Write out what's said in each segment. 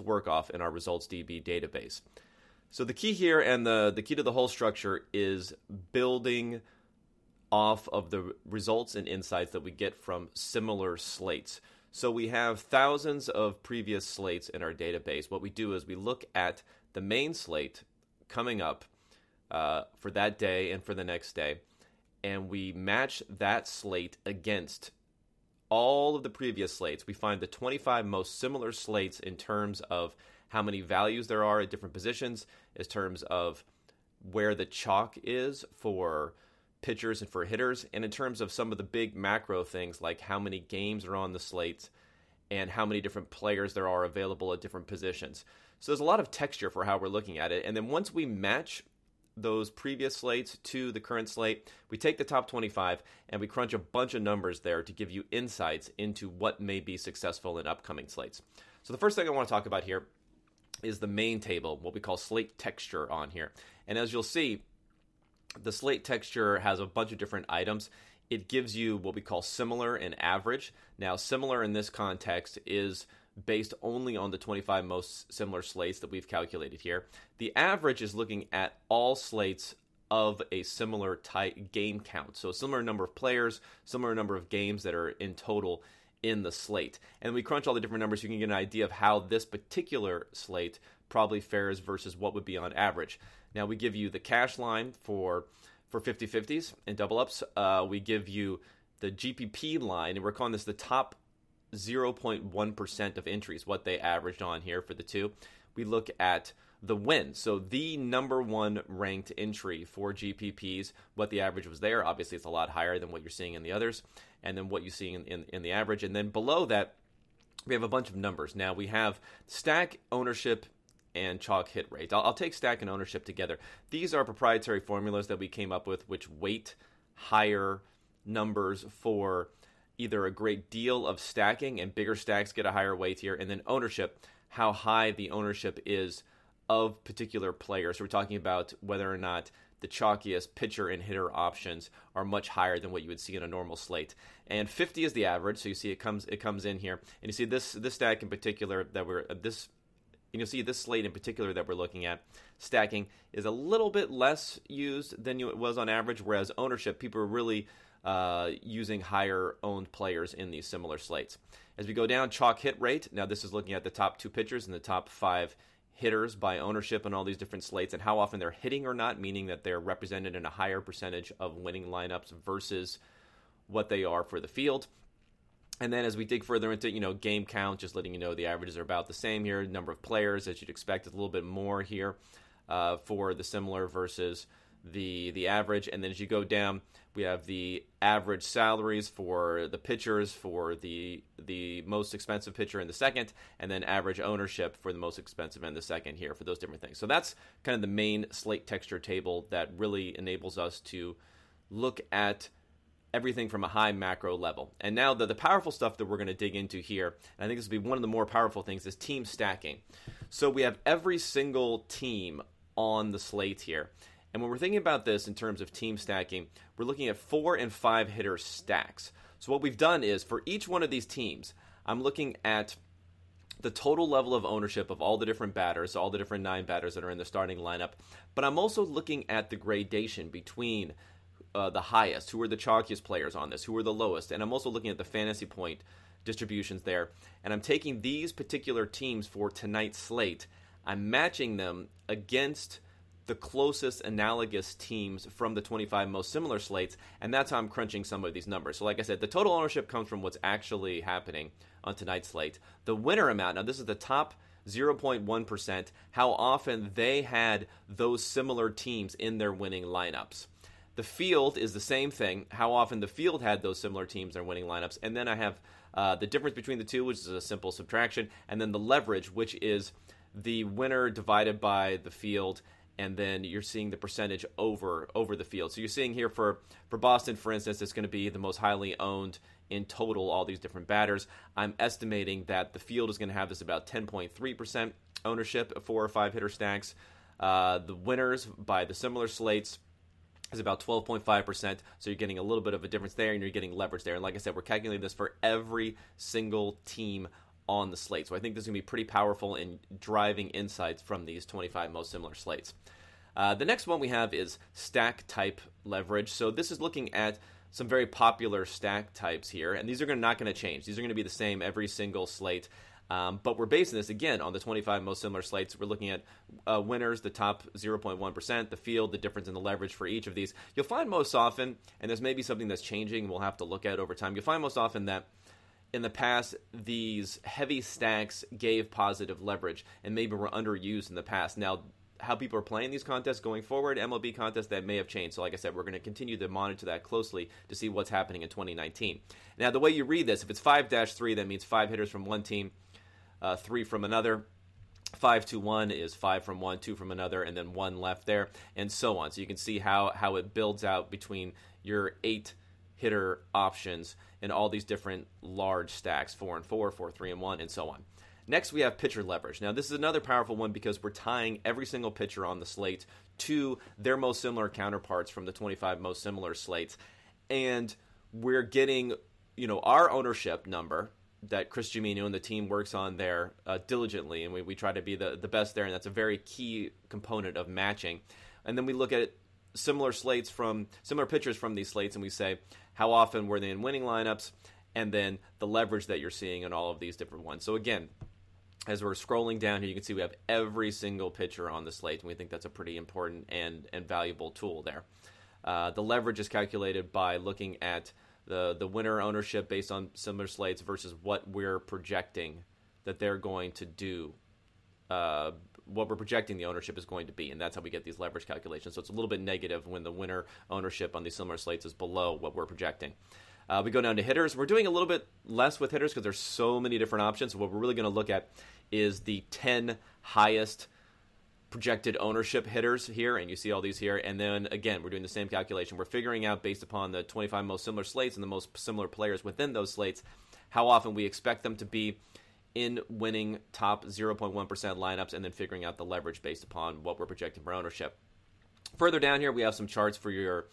To work off in our results DB database. So the key here and the, the key to the whole structure is building off of the results and insights that we get from similar slates. So we have thousands of previous slates in our database. What we do is we look at the main slate coming up uh, for that day and for the next day, and we match that slate against all of the previous slates. We find the 25 most similar slates in terms of how many values there are at different positions, in terms of where the chalk is for pitchers and for hitters, and in terms of some of the big macro things like how many games are on the slate and how many different players there are available at different positions. So there's a lot of texture for how we're looking at it. And then once we match those previous slates to the current slate, we take the top 25 and we crunch a bunch of numbers there to give you insights into what may be successful in upcoming slates. So the first thing I want to talk about here is the main table, what we call slate texture on here. And as you'll see, the slate texture has a bunch of different items. It gives you what we call similar and average. Now, similar in this context is based only on the 25 most similar slates that we've calculated here. The average is looking at all slates of a similar type game count. So, a similar number of players, similar number of games that are in total in the slate. And we crunch all the different numbers, you can get an idea of how this particular slate probably fares versus what would be on average. Now we give you the cash line for for 50-50s and double ups. Uh, we give you the GPP line, and we're calling this the top 0.1% of entries, what they averaged on here for the two. We look at the win. So the number one ranked entry for GPPs, what the average was there. Obviously, it's a lot higher than what you're seeing in the others, and then what you see in, in, in the average. And then below that, we have a bunch of numbers. Now we have stack ownership and chalk hit rate. I'll, I'll, take stack and ownership together. These are proprietary formulas that we came up with, which weight higher numbers for either a great deal of stacking and bigger stacks get a higher weight here, and then ownership, how high the ownership is of particular players. So we're talking about whether or not the chalkiest pitcher and hitter options are much higher than what you would see in a normal slate. And 50 is the average, so you see it comes it comes in here, and you see this this stack in particular that we're uh, this and you'll see this slate in particular that we're looking at, stacking is a little bit less used than it was on average, whereas ownership, people are really uh, using higher owned players in these similar slates. As we go down, chalk hit rate. Now, this is looking at the top two pitchers and the top five hitters by ownership on all these different slates and how often they're hitting or not, meaning that they're represented in a higher percentage of winning lineups versus what they are for the field. And then as we dig further into, you know, game count, just letting you know the averages are about the same here. Number of players, as you'd expect, is a little bit more here uh, for the similar versus the the average. And then as you go down, we have the average salaries for the pitchers for the the most expensive pitcher in the second, and then average ownership for the most expensive in the second here for those different things. So that's kind of the main slate texture table that really enables us to look at everything from a high macro level. And now the, the powerful stuff that we're going to dig into here, and I think this will be one of the more powerful things, is team stacking. So we have every single team on the slate here. And when we're thinking about this in terms of team stacking, we're looking at four and five hitter stacks. So what we've done is for each one of these teams, I'm looking at the total level of ownership of all the different batters, all the different nine batters that are in the starting lineup. But I'm also looking at the gradation between uh, the highest, who are the chalkiest players on this, who are the lowest, and I'm also looking at the fantasy point distributions there. And I'm taking these particular teams for tonight's slate. I'm matching them against the closest analogous teams from the 25 most similar slates, and that's how I'm crunching some of these numbers. So, like I said, the total ownership comes from what's actually happening on tonight's slate. The winner amount, now this is the top 0.1%, how often they had those similar teams in their winning lineups. The field is the same thing. How often the field had those similar teams and winning lineups, and then I have Uh, the difference between the two, which is a simple subtraction, and then the leverage, which is the winner divided by the field and then you're seeing the percentage over over the field. So you're seeing here for for Boston, for instance, it's going to be the most highly owned in total. All these different batters. I'm estimating that the field is going to have this about 10.3 percent ownership, four or five hitter stacks. Uh, the winners by the similar slates is about 12.5%. So you're getting a little bit of a difference there and you're getting leverage there. And like I said, we're calculating this for every single team on the slate. So I think this is going to be pretty powerful in driving insights from these 25 most similar slates. Uh, the next one we have is stack type leverage. So this is looking at some very popular stack types here, and these are gonna, not going to change. These are going to be the same every single slate. Um, but we're basing this again on the 25 most similar slates. We're looking at uh, winners, the top 0.1%, the field, the difference in the leverage for each of these. You'll find most often, and this may be something that's changing, we'll have to look at over time. You'll find most often that in the past, these heavy stacks gave positive leverage and maybe were underused in the past. Now, how people are playing these contests going forward, MLB contests that may have changed. So, like I said, we're going to continue to monitor that closely to see what's happening in 2019. Now, the way you read this, if it's 5 3, that means five hitters from one team, uh, three from another. 5 to 1 is 5 from one, 2 from another, and then 1 left there, and so on. So you can see how, how it builds out between your 8 hitter options in all these different large stacks 4 and 4, 4, 3 and 1, and so on. Next, we have pitcher leverage. Now, this is another powerful one because we're tying every single pitcher on the slate to their most similar counterparts from the 25 most similar slates. And we're getting, you know, our ownership number that Chris Gimino and the team works on there uh, diligently, and we, we try to be the, the best there, and that's a very key component of matching. And then we look at similar slates from similar pitchers from these slates, and we say how often were they in winning lineups, and then the leverage that you're seeing in all of these different ones. So again, as we're scrolling down here, you can see we have every single pitcher on the slate, and we think that's a pretty important and, and valuable tool there. Uh, the leverage is calculated by looking at the, the winner ownership based on similar slates versus what we're projecting that they're going to do, uh, what we're projecting the ownership is going to be, and that's how we get these leverage calculations. So it's a little bit negative when the winner ownership on these similar slates is below what we're projecting. Uh, we go down to hitters. We're doing a little bit less with hitters because there's so many different options. What we're really going to look at is the 10 highest projected ownership hitters here, and you see all these here. And then again, we're doing the same calculation. We're figuring out based upon the 25 most similar slates and the most similar players within those slates, how often we expect them to be in winning top 0.1% lineups, and then figuring out the leverage based upon what we're projecting for ownership. Further down here, we have some charts for your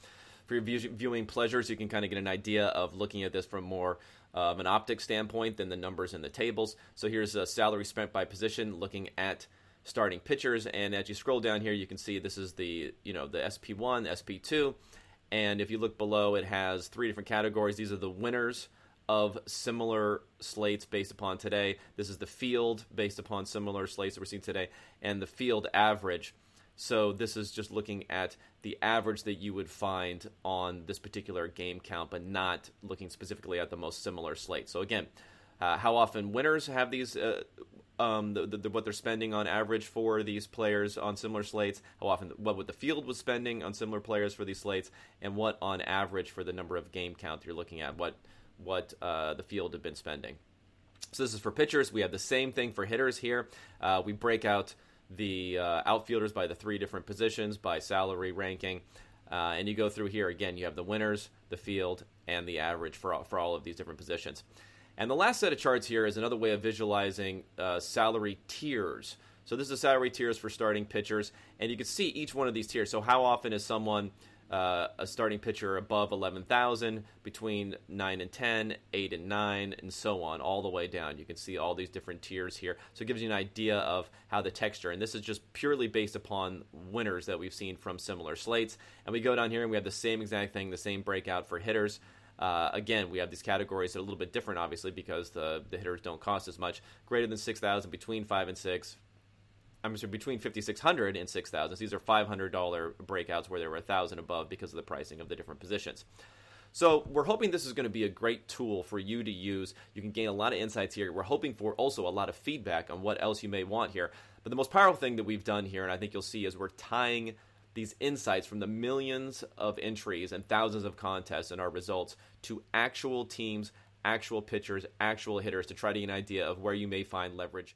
for your viewing pleasures, you can kind of get an idea of looking at this from more of an optic standpoint than the numbers in the tables. So here's a salary spent by position, looking at starting pitchers, and as you scroll down here, you can see this is the you know the SP1, SP2, and if you look below, it has three different categories. These are the winners of similar slates based upon today. This is the field based upon similar slates that we're seeing today, and the field average. So this is just looking at the average that you would find on this particular game count, but not looking specifically at the most similar slate. So again, uh, how often winners have these, uh, um, the, the, what they're spending on average for these players on similar slates, how often, what would the field was spending on similar players for these slates, and what on average for the number of game count you're looking at, what what uh, the field had been spending. So this is for pitchers. We have the same thing for hitters here. Uh, we break out the uh, outfielders by the three different positions by salary ranking. Uh, and you go through here again, you have the winners, the field, and the average for all, for all of these different positions. And the last set of charts here is another way of visualizing uh, salary tiers. So this is salary tiers for starting pitchers, and you can see each one of these tiers. So how often is someone uh, a starting pitcher above 11,000, between 9 and 10, 8 and 9, and so on, all the way down. You can see all these different tiers here. So it gives you an idea of how the texture, and this is just purely based upon winners that we've seen from similar slates. And we go down here and we have the same exact thing, the same breakout for hitters. Uh, again, we have these categories that are a little bit different, obviously, because the, the hitters don't cost as much. Greater than 6,000, between 5 and 6, I'm sorry, between 5600 and 6000 these are $500 breakouts where there were 1000 above because of the pricing of the different positions. So we're hoping this is going to be a great tool for you to use. You can gain a lot of insights here. We're hoping for also a lot of feedback on what else you may want here. But the most powerful thing that we've done here and i think you'll see is we're tying these insights from the millions of entries and thousands of contests and our results to actual teams actual pitchers, actual hitters to try to get an idea of where you may find leverage.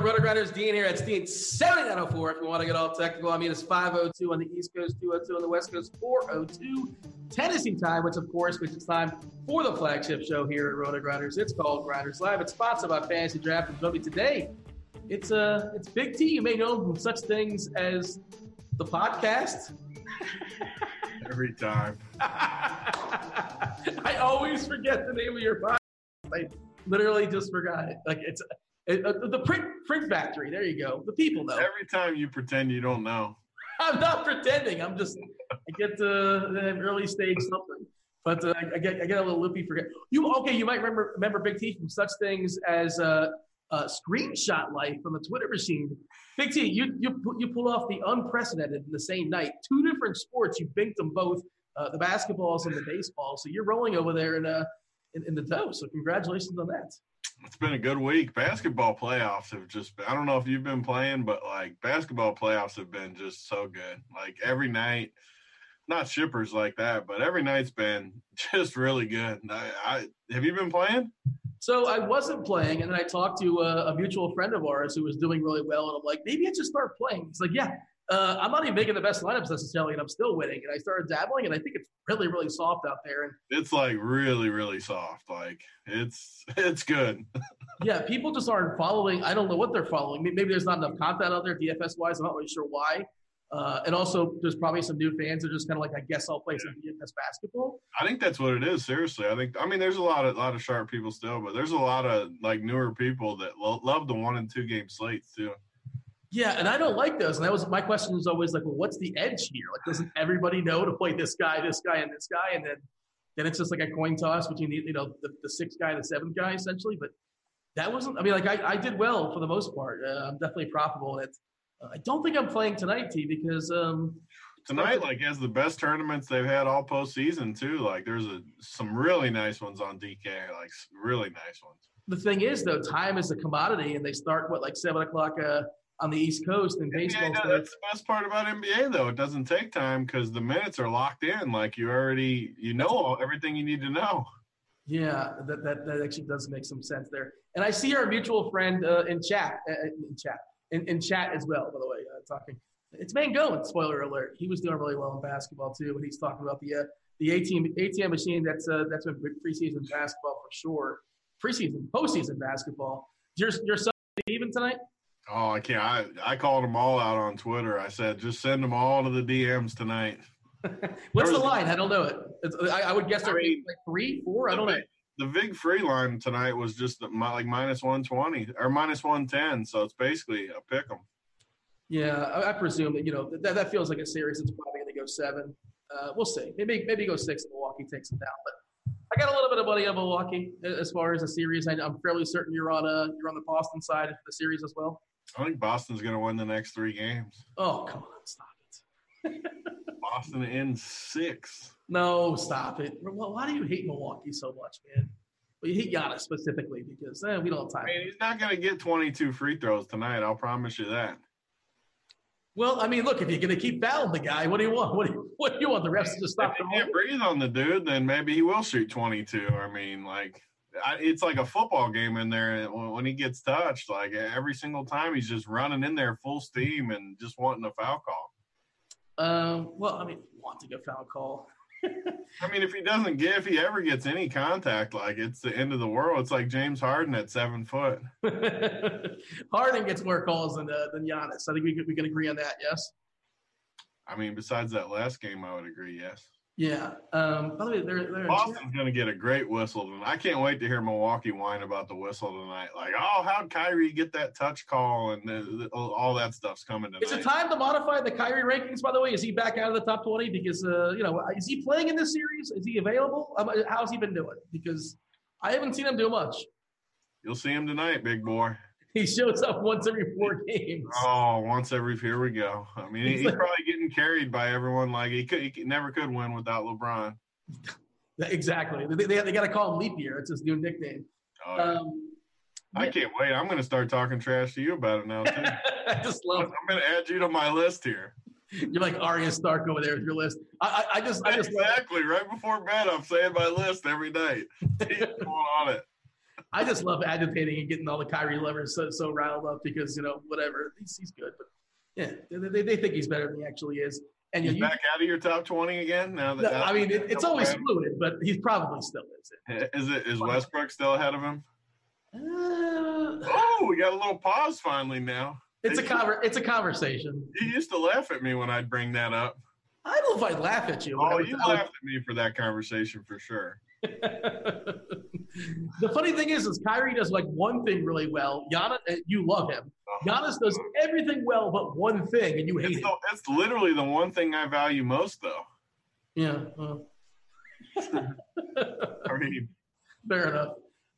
Is going on, Rotogrinders? Dean here. at Dean 7904. If you want to get all technical, I mean, it's 502 on the East Coast, 202 on the West Coast, 402 Tennessee time, which, of course, means it's time for the flagship show here at Rotogrinders. It's called Grinders Live. It's sponsored by Fantasy Draft. And Joby today, it's uh, it's Big T. You may know from such things as the podcast. Every time. I always forget the name of your podcast. I literally just forgot it. Like it's uh, the print print factory. There you go. The people know. Every time you pretend you don't know. I'm not pretending. I'm just I get to the early stage something. But uh, I, get I get a little loopy. Forget you. Okay, you might remember remember Big T from such things as uh, uh, screenshot life from the Twitter machine. Big T, you you you pull off the unprecedented in the same night. Two different sports. You binked them both. Uh, the basketballs and the baseball. So you're rolling over there in uh in, in the dough. So congratulations on that it's been a good week. Basketball playoffs have just been, I don't know if you've been playing, but like basketball playoffs have been just so good. Like every night, not shippers like that, but every night's been just really good. I, I have you been playing? So I wasn't playing, and then I talked to a, a, mutual friend of ours who was doing really well, and I'm like, maybe I should start playing. He's like, yeah, Uh, I'm not even making the best lineups necessarily, and I'm still winning. And I started dabbling, and I think it's really, really soft out there. And it's like really, really soft. Like it's it's good. yeah, people just aren't following. I don't know what they're following. Maybe there's not enough content out there DFS wise. I'm not really sure why. Uh, and also, there's probably some new fans that are just kind of like, I guess I'll play some DFS basketball. I think that's what it is. Seriously, I think. I mean, there's a lot of lot of sharp people still, but there's a lot of like newer people that lo- love the one and two game slates too. Yeah, and I don't like those. And that was my question was always like, well, what's the edge here? Like, doesn't everybody know to play this guy, this guy, and this guy, and then then it's just like a coin toss between the you know the, the sixth guy and the seventh guy essentially. But that wasn't. I mean, like I, I did well for the most part. Uh, I'm definitely profitable it. Uh, I don't think I'm playing tonight, T, because um, tonight like has the best tournaments they've had all postseason too. Like there's a, some really nice ones on DK, like really nice ones. The thing is, though, time is a commodity, and they start what like seven o'clock uh, on the East Coast and baseball. Yeah, that's the best part about NBA, though. It doesn't take time because the minutes are locked in. Like you already, you know all, everything you need to know. Yeah, that, that that actually does make some sense there. And I see our mutual friend uh, in chat, uh, in chat, in, in chat as well. By the way, uh, talking. It's Mangone. Spoiler alert. He was doing really well in basketball too, and he's talking about the uh, the ATM ATM machine. That's uh, that's been preseason basketball for sure. Preseason, postseason basketball. Your your son even tonight? Oh, I can't. I, I called them all out on Twitter. I said, just send them all to the DMs tonight. What's the line? I don't know it. I, I, would guess they're like three, four. I don't know. The big free line tonight was just like minus 120 or minus 110. So it's basically a pick 'em. Yeah, I, I, presume that, you know, that, that feels like a series that's probably going to go seven. Uh, we'll see. Maybe maybe go six. Milwaukee takes it down, but I got a little bit of money on Milwaukee as far as the series. I, am fairly certain you're on a you're on the Boston side of the series as well. I think Boston's going to win the next three games. Oh, come on, stop it. Boston in six. No, stop it. Well, why do you hate Milwaukee so much, man? Well, you hate Giannis specifically because eh, we don't have time. I mean, he's not going to get 22 free throws tonight. I'll promise you that. Well, I mean, look, if you're going to keep fouling the guy, what do you want? What do you, what do you want? The refs to stop? If he can't breathe on the dude, then maybe he will shoot 22. I mean, like it's like a football game in there. When he gets touched, like every single time, he's just running in there full steam and just wanting a foul call. Um, well, I mean, want wanting a foul call. I mean, if he doesn't get, if he ever gets any contact, like it's the end of the world. It's like James Harden at seven foot. Harden gets more calls than uh, than Giannis. I think we we can agree on that. Yes. I mean, besides that last game, I would agree. Yes. Yeah. Um, by the way, they're, they're Boston's going to get a great whistle. Tonight. I can't wait to hear Milwaukee whine about the whistle tonight. Like, oh, how'd Kyrie get that touch call and the, the, all that stuff's coming tonight. Is it time to modify the Kyrie rankings? By the way, is he back out of the top twenty? Because uh, you know, is he playing in this series? Is he available? Um, how's he been doing? Because I haven't seen him do much. You'll see him tonight, big boy he shows up once every four games. Oh, once every here we go. I mean, he's, he's like, probably getting carried by everyone. Like he could, he never could win without LeBron. Exactly. They, they, they got to call him Leap Year. It's his new nickname. Oh, yeah. um, I can't wait. I'm going to start talking trash to you about it now too. I just love. I'm going to add you to my list here. You're like Arya Stark over there with your list. I, I, I just, I just exactly right before bed. I'm saying my list every night. going on it. I just love agitating and getting all the Kyrie lovers so, so riled up because you know whatever he's, he's good, but yeah, they, they think he's better than he actually is. And he's you, back out of your top twenty again now. That, no, I mean, it, it's always fluid, but he's probably still is. It. Is it is Westbrook still ahead of him? Uh, oh, we got a little pause finally now. It's a conver- It's a conversation. You used to laugh at me when I'd bring that up. I don't know if I'd laugh at you. Oh, you laughed at me for that conversation for sure. The funny thing is, is Kyrie does like one thing really well. Giannis, uh, you love him. Giannis does everything well but one thing, and you hate it's it. it's literally the one thing I value most, though. Yeah. Well. I mean, fair enough.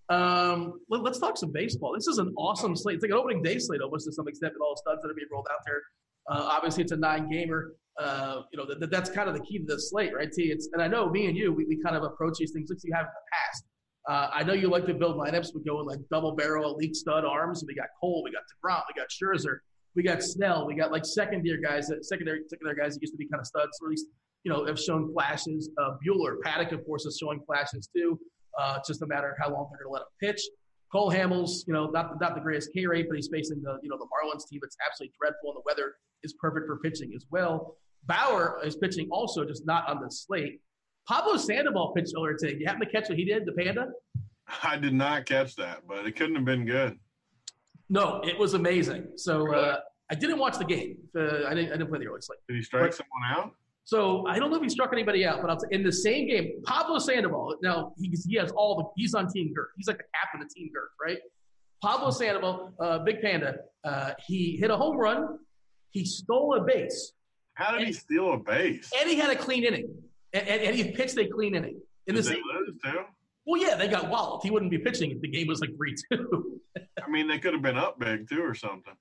Um, let, us talk some baseball. This is an awesome slate. It's like an opening day slate almost to some extent with all the studs that are being rolled out there. Uh, obviously, it's a nine gamer. Uh, you know, th- that's kind of the key to the slate, right? T. It's and I know me and you, we, we kind of approach these things like you have in the past. Uh, I know you like to build lineups. We go in like double barrel elite stud arms. We got Cole, we got Degrom, we got Scherzer, we got Snell, we got like secondary guys, that secondary secondary guys that used to be kind of studs, or at least you know have shown flashes. Uh, Buehler, Paddack, of course, is showing flashes too. Uh, it's just a matter of how long they're going to let him pitch. Cole Hamels, you know, not not the greatest K rate, but he's facing the you know the Marlins team. It's absolutely dreadful in the weather is perfect for pitching as well. Bauer is pitching also, just not on the slate. Pablo Sandoval pitched earlier today. You happen to catch what he did, the Panda? I did not catch that, but it couldn't have been good. No, it was amazing. So uh, I didn't watch the game. Uh, I, didn't, I didn't play the early slate. Did he strike But- someone out? So I don't know if he struck anybody out, but in the same game, Pablo Sandoval. Now he's, he has all the he's on Team Girth. He's like the captain of Team Girth, right? Pablo Sandoval, uh, Big Panda. Uh, he hit a home run. He stole a base, How did he steal a base? and he had a clean inning, and, and, and he pitched a clean inning. In the Did they same, lose too? well, yeah, they got walloped. He wouldn't be pitching if the game was like three two. I mean, they could have been up big too, or something.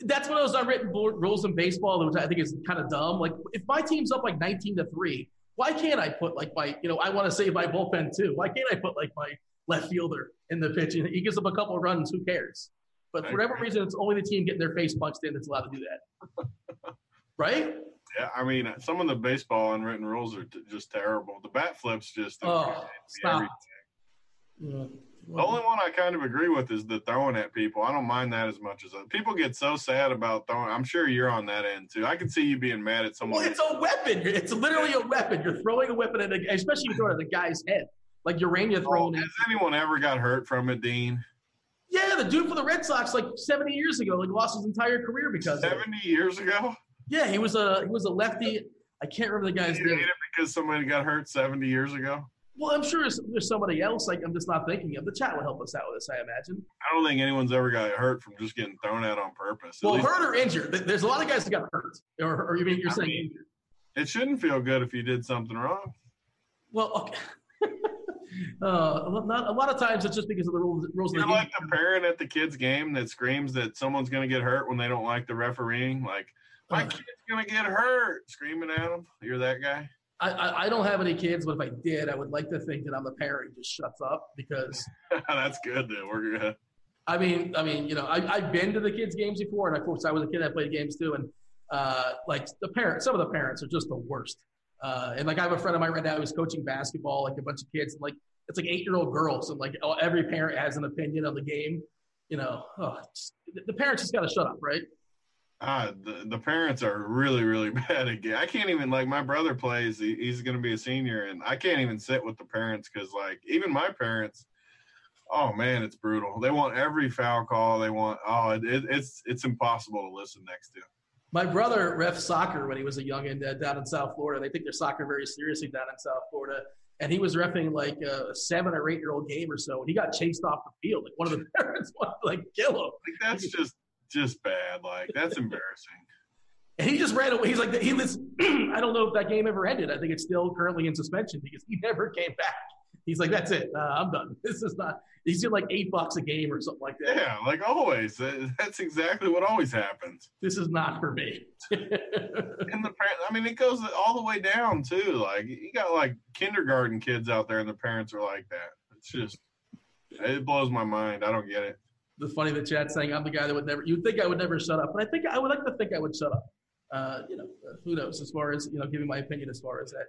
That's one of those unwritten rules in baseball, which I think is kind of dumb. Like, if my team's up like 19 to three, why can't I put like my, you know, I want to save my bullpen too. Why can't I put like my left fielder in the pitch? He gives up a couple of runs. Who cares? But for whatever reason, it's only the team getting their face punched in that's allowed to do that. right? Yeah, I mean, some of the baseball unwritten rules are t- just terrible. The bat flips just. Oh, stop. Yeah. Mm, the only one I kind of agree with is the throwing at people. I don't mind that as much as uh, people get so sad about throwing. I'm sure you're on that end too. I can see you being mad at someone. Well, it's a weapon. It's literally a weapon. You're throwing a weapon at a, especially if you throw it at a guy's head. Like Urania Oh, throwing at has anyone ever got hurt from it, Dean? Yeah, the dude for the Red Sox like 70 years ago, like lost his entire career because of it. Seventy years ago. Yeah, he was a he was a lefty. I can't remember the guy's You name. it because somebody got hurt seventy years ago. Well, I'm sure there's, somebody else. Like I'm just not thinking of. The chat will help us out with this, I imagine. I don't think anyone's ever got hurt from just getting thrown out on purpose. Well, least- hurt or injured. There's a lot of guys that got hurt, or, or you mean you're I saying mean- injured? it shouldn't feel good if you did something wrong. Well, okay. Uh, not a lot of times it's just because of the rules. rules of You're the game. like the parent at the kid's game that screams that someone's going to get hurt when they don't like the refereeing. Like, my Uh. kid's going to get hurt, screaming at them. You're that guy. I, I, I don't have any kids, but if I did, I would like to think that I'm a parent who just shuts up because That's good. Then we're good. I mean, I mean, you know, I, I've been to the kids' games before, and of course, I was a kid that played games too. And uh, like the parents, some of the parents are just the worst. Uh, and like I have a friend of mine right now who's coaching basketball, like a bunch of kids, and like it's like eight-year-old girls, and like oh, every parent has an opinion on the game. You know, oh, just, the parents just got to shut up, right? Ah, the, the parents are really, really bad again. I can't even like my brother plays. He, he's going to be a senior, and I can't even sit with the parents because like even my parents. Oh man, it's brutal. They want every foul call. They want oh, it, it, it's it's impossible to listen next to. My brother ref soccer when he was a youngin uh, down in South Florida. They take their soccer very seriously down in South Florida. And he was refing like a seven or eight year old game or so, and he got chased off the field. Like one of the parents wanted to like kill him. Like that's just just bad. Like that's embarrassing. And he just ran away. He's like, he was, I don't know if that game ever ended. I think it's still currently in suspension because he never came back. He's like, that's it. Uh, I'm done. This is not, he's doing like eight bucks a game or something like that. Yeah, like always. That's exactly what always happens. This is not for me. And the I mean, it goes all the way down too. Like you got like kindergarten kids out there, and the parents are like that. It's just, it blows my mind. I don't get it. the funny the chat saying I'm the guy that would never. You'd think I would never shut up, but I think I would like to think I would shut up. Uh, you know, uh, who knows? As far as you know, giving my opinion as far as that.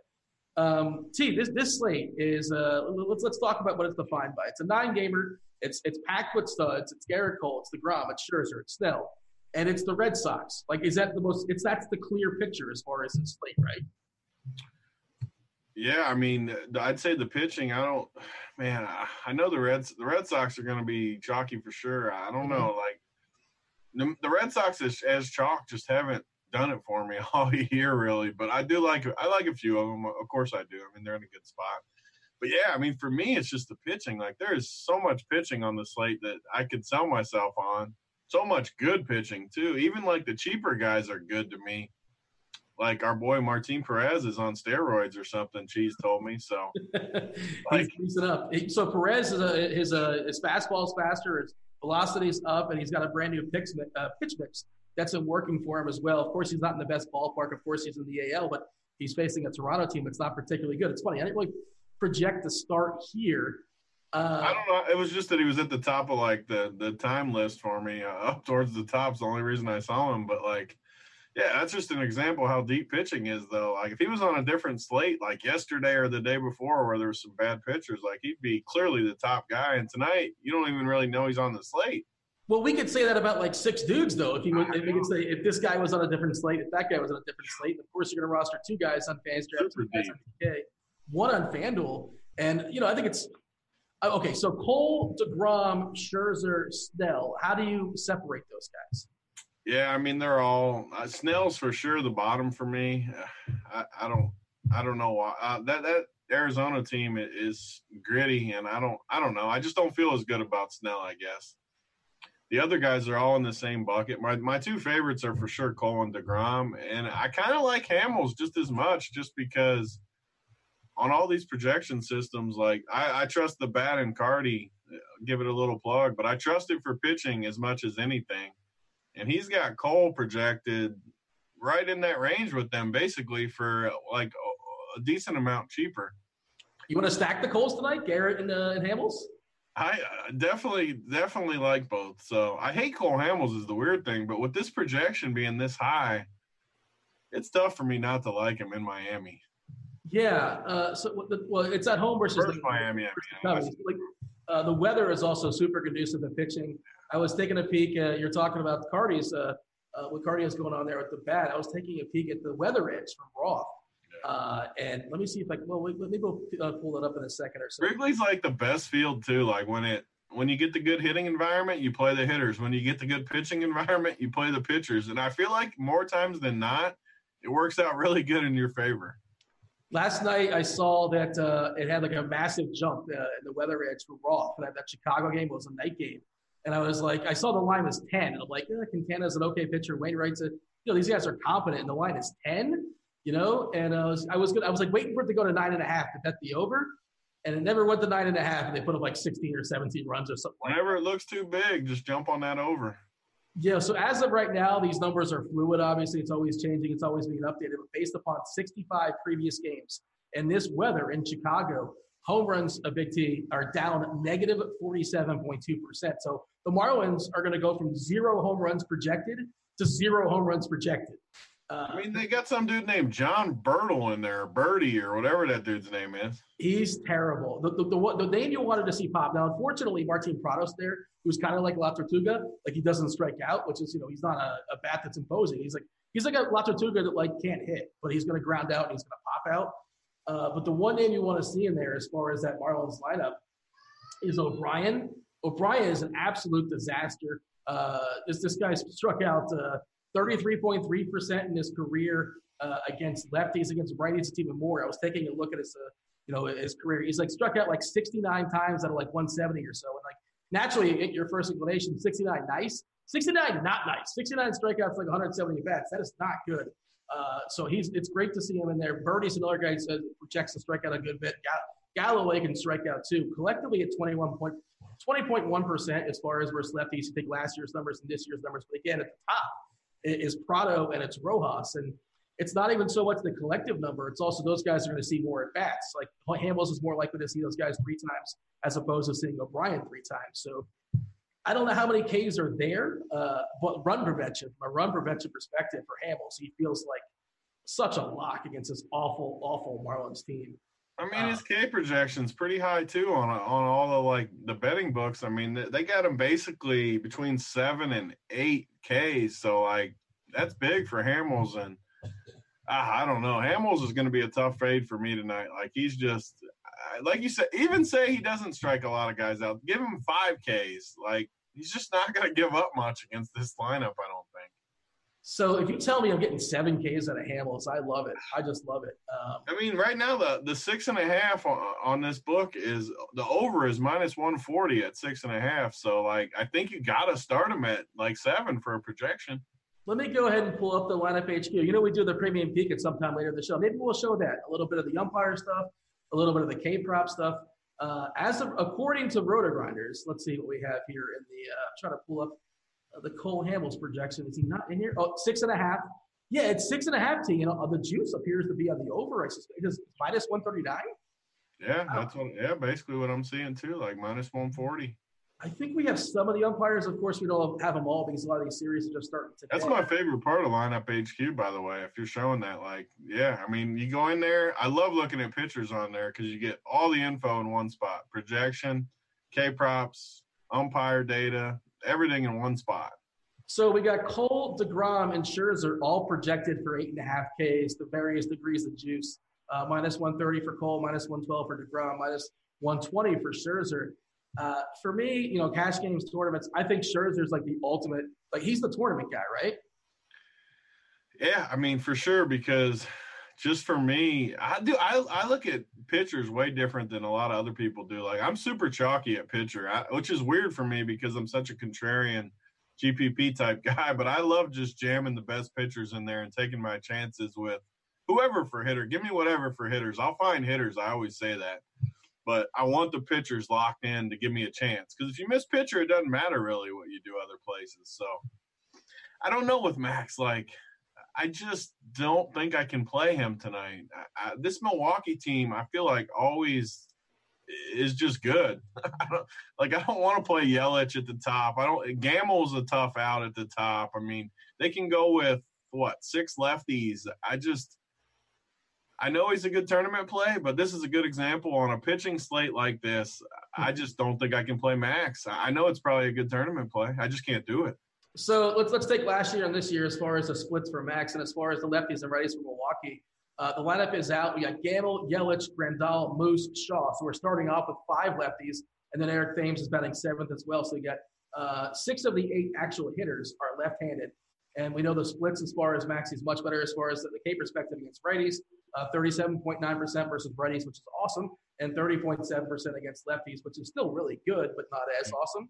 Um, T, this this slate is. Uh, let's let's talk about what it's defined by. It's a nine gamer. It's it's packed with studs. It's Gerrit Cole. It's Degrom. It's Scherzer. It's Snell, and it's the Red Sox. Like, is that the most? It's that's the clear picture as far as this slate, right? Yeah, I mean, I'd say the pitching. I don't, man. I- I know the Reds. The Red Sox are going to be chalky for sure. I don't know. Like the, the Red Sox as, as chalk just haven't done it for me all year, really. But I do like. I like a few of them. Of course, I do. I mean, they're in a good spot. But yeah, I mean, for me, it's just the pitching. Like there is so much pitching on the slate that I could sell myself on. So much good pitching too. Even like the cheaper guys are good to me like our boy Martin Perez is on steroids or something. Cheese told me so. he's Like- greasing up. So Perez is a, his uh, his fastball is faster, his velocity's up, and he's got a brand new pitch, uh, pitch mix that's been working for him as well. Of course, he's not in the best ballpark. Of course, he's in the AL, but he's facing a Toronto team that's not particularly good. It's funny. I didn't really project to start here. Uh, I don't know. It was just that he was at the top of like the the time list for me, uh, up towards the top's the only reason I saw him. But like, yeah, that's just an example how deep pitching is, though. Like if he was on a different slate, like yesterday or the day before, where there was some bad pitchers, like he'd be clearly the top guy. And tonight, you don't even really know he's on the slate. Well, we could say that about like six dudes, though. If you would, if we could say if this guy was on a different slate, if that guy was on a different slate, of course you're going to roster two guys on FansDraft, two guys on DK, one on FanDuel, and you know I think it's uh, okay. So Cole, Degrom, Scherzer, Snell. How do you separate those guys? Yeah, I mean they're all uh, Snell's for sure the bottom for me. I, I don't I don't know why uh, that that Arizona team is gritty, and I don't I don't know. I just don't feel as good about Snell. I guess the other guys are all in the same bucket. My my two favorites are for sure Cole and Degrom, and I kind of like Hamels just as much, just because on all these projection systems, like I, I trust the bat and Carty, uh, give it a little plug, but I trust it for pitching as much as anything. And he's got Cole projected right in that range with them, basically for like a decent amount cheaper. You want to stack the Coles tonight, Gerrit and, uh, and Hamels? I definitely, definitely like both. So I hate Cole Hamels is the weird thing, but with this projection being this high, it's tough for me not to like him in Miami. Yeah. Uh, so well, it's at home versus the, Miami. I mean, like, uh, the weather is also super conducive to pitching. I was taking a peek. Uh, you're talking about Carty's, uh, uh, what Cardi is going on there with the bat. I was taking a peek at the weather edge from Roth. Uh, and let me see if I can. Well, maybe we'll uh, pull it up in a second or so. Wrigley's like the best field too. Like when it when you get the good hitting environment, you play the hitters. When you get the good pitching environment, you play the pitchers. And I feel like more times than not, it works out really good in your favor. Last night I saw that uh, it had like a massive jump uh, in the weather edge for Roth. That, that Chicago game was a night game, and I was like, I saw the line was ten, and I'm like, eh, Quintana's an okay pitcher. Wainwright's a, you know, these guys are competent, and the line is ten you know. And I was I was good. I was like waiting for it to go to nine and a half to bet the over, and it never went to nine and a half. And they put up like sixteen or seventeen runs or something. Whenever like it looks too big, just jump on that over. Yeah. So as of right now, these numbers are fluid. Obviously, it's always changing. It's always being updated. But based upon 65 previous games and this weather in Chicago, home runs of Big T are down negative 47.2%. So the Marlins are going to go from zero home runs projected to zero home runs projected. Uh, I mean, they got some dude named John Berti in there, Birdie or whatever that dude's name is. He's terrible. The, the, the, the name you wanted to see pop. Now, unfortunately, Martin Prado's there, who's kind of like La Tortuga, like he doesn't strike out, which is, you know, he's not a, a bat that's imposing. He's like, he's like a La Tortuga that like can't hit, but he's going to ground out and he's going to pop out. Uh, but the one name you want to see in there as far as that Marlins lineup is O'Brien. O'Brien is an absolute disaster. Uh, this, this guy struck out uh, 33.3% in his career uh, against lefties, against righties. It's even more. I was taking a look at his, uh, you know, his career. He's like struck out like 69 times out of like 170 or so. And like naturally, your first inclination, 69 nice, 69 not nice. 69 strikeouts like 170 bats. That is not good. Uh, so he's it's great to see him in there. Birdie's another guy who projects to strike out a good bit. Galloway can strike out too. Collectively at 21 point, 20.1% as far as versus lefties. You take last year's numbers and this year's numbers, but again at the top is Prado and it's Rojas. And it's not even so much the collective number. It's also those guys are going to see more at bats. Like Hamels is more likely to see those guys three times as opposed to seeing O'Brien three times. So I don't know how many Ks are there, uh, but run prevention, from a run prevention perspective for Hamels, he feels like such a lock against this awful, awful Marlins team. I mean, his K projection's pretty high too on on all the like the betting books. I mean, they got him basically between seven and eight Ks. So like that's big for Hamels, and uh, I don't know. Hamels is going to be a tough fade for me tonight. Like he's just like you said. Even say he doesn't strike a lot of guys out. Give him five Ks. Like he's just not going to give up much against this lineup. I don't think. So if you tell me I'm getting seven Ks out of Hamels, I love it. I just love it. Um, I mean, right now the the six and a half on, on this book is the over is minus one forty at six and a half. So like, I think you got to start them at like seven for a projection. Let me go ahead and pull up the lineup HQ. You know, we do the premium peek at sometime later in the show. Maybe we'll show that a little bit of the umpire stuff, a little bit of the K prop stuff. Uh, as of, according to RotoGrinders, let's see what we have here in the. Uh, trying to pull up Uh, the Cole Hamels projection. Is he not in here? Oh, six and a half. Yeah, it's six and a half. T. You know, uh, the juice appears to be on the over. I suspect it's minus one thirty nine. Yeah, that's what. Yeah, basically what I'm seeing too, like minus one forty. I think we have some of the umpires. Of course, we don't have them all because a lot of these series are just starting today. That's my favorite part of lineup HQ, by the way. If you're showing that, like, yeah, I mean, you go in there. I love looking at pictures on there because you get all the info in one spot: projection, K props, umpire data, everything in one spot. So we got Cole, DeGrom, and Scherzer all projected for eight and a half Ks, the various degrees of juice. Uh, minus 130 for Cole, minus 112 for DeGrom, minus 120 for Scherzer. Uh, for me, you know, cash games, tournaments, I think Scherzer's like the ultimate, like he's the tournament guy, right? Yeah, I mean, for sure, because just for me, I do, I, I look at pitchers way different than a lot of other people do. Like, I'm super chalky at pitcher, I, which is weird for me because I'm such a contrarian GPP type guy, but I love just jamming the best pitchers in there and taking my chances with whoever for hitter. Give me whatever for hitters. I'll find hitters. I always say that but I want the pitchers locked in to give me a chance. Because if you miss pitcher, it doesn't matter really what you do other places. So I don't know with Max. Like, I just don't think I can play him tonight. I, I, this Milwaukee team, I feel like always is just good. Like I don't want to play Yelich at the top. I don't. Gamel's a tough out at the top. I mean, they can go with what six lefties. I just I know he's a good tournament play, but this is a good example on a pitching slate like this. I just don't think I can play Max. I know it's probably a good tournament play. I just can't do it. So let's let's take last year and this year as far as the splits for Max and as far as the lefties and righties for Milwaukee. Uh, the lineup is out. We got Gamel, Yelich, Grandal, Moose, Shaw. So we're starting off with five lefties, and then Eric Thames is batting seventh as well. So you got uh, six of the eight actual hitters are left-handed, and we know the splits as far as Max is much better as far as the K perspective against righties uh, 37.9% versus righties, which is awesome, and 30.7% against lefties, which is still really good, but not as awesome.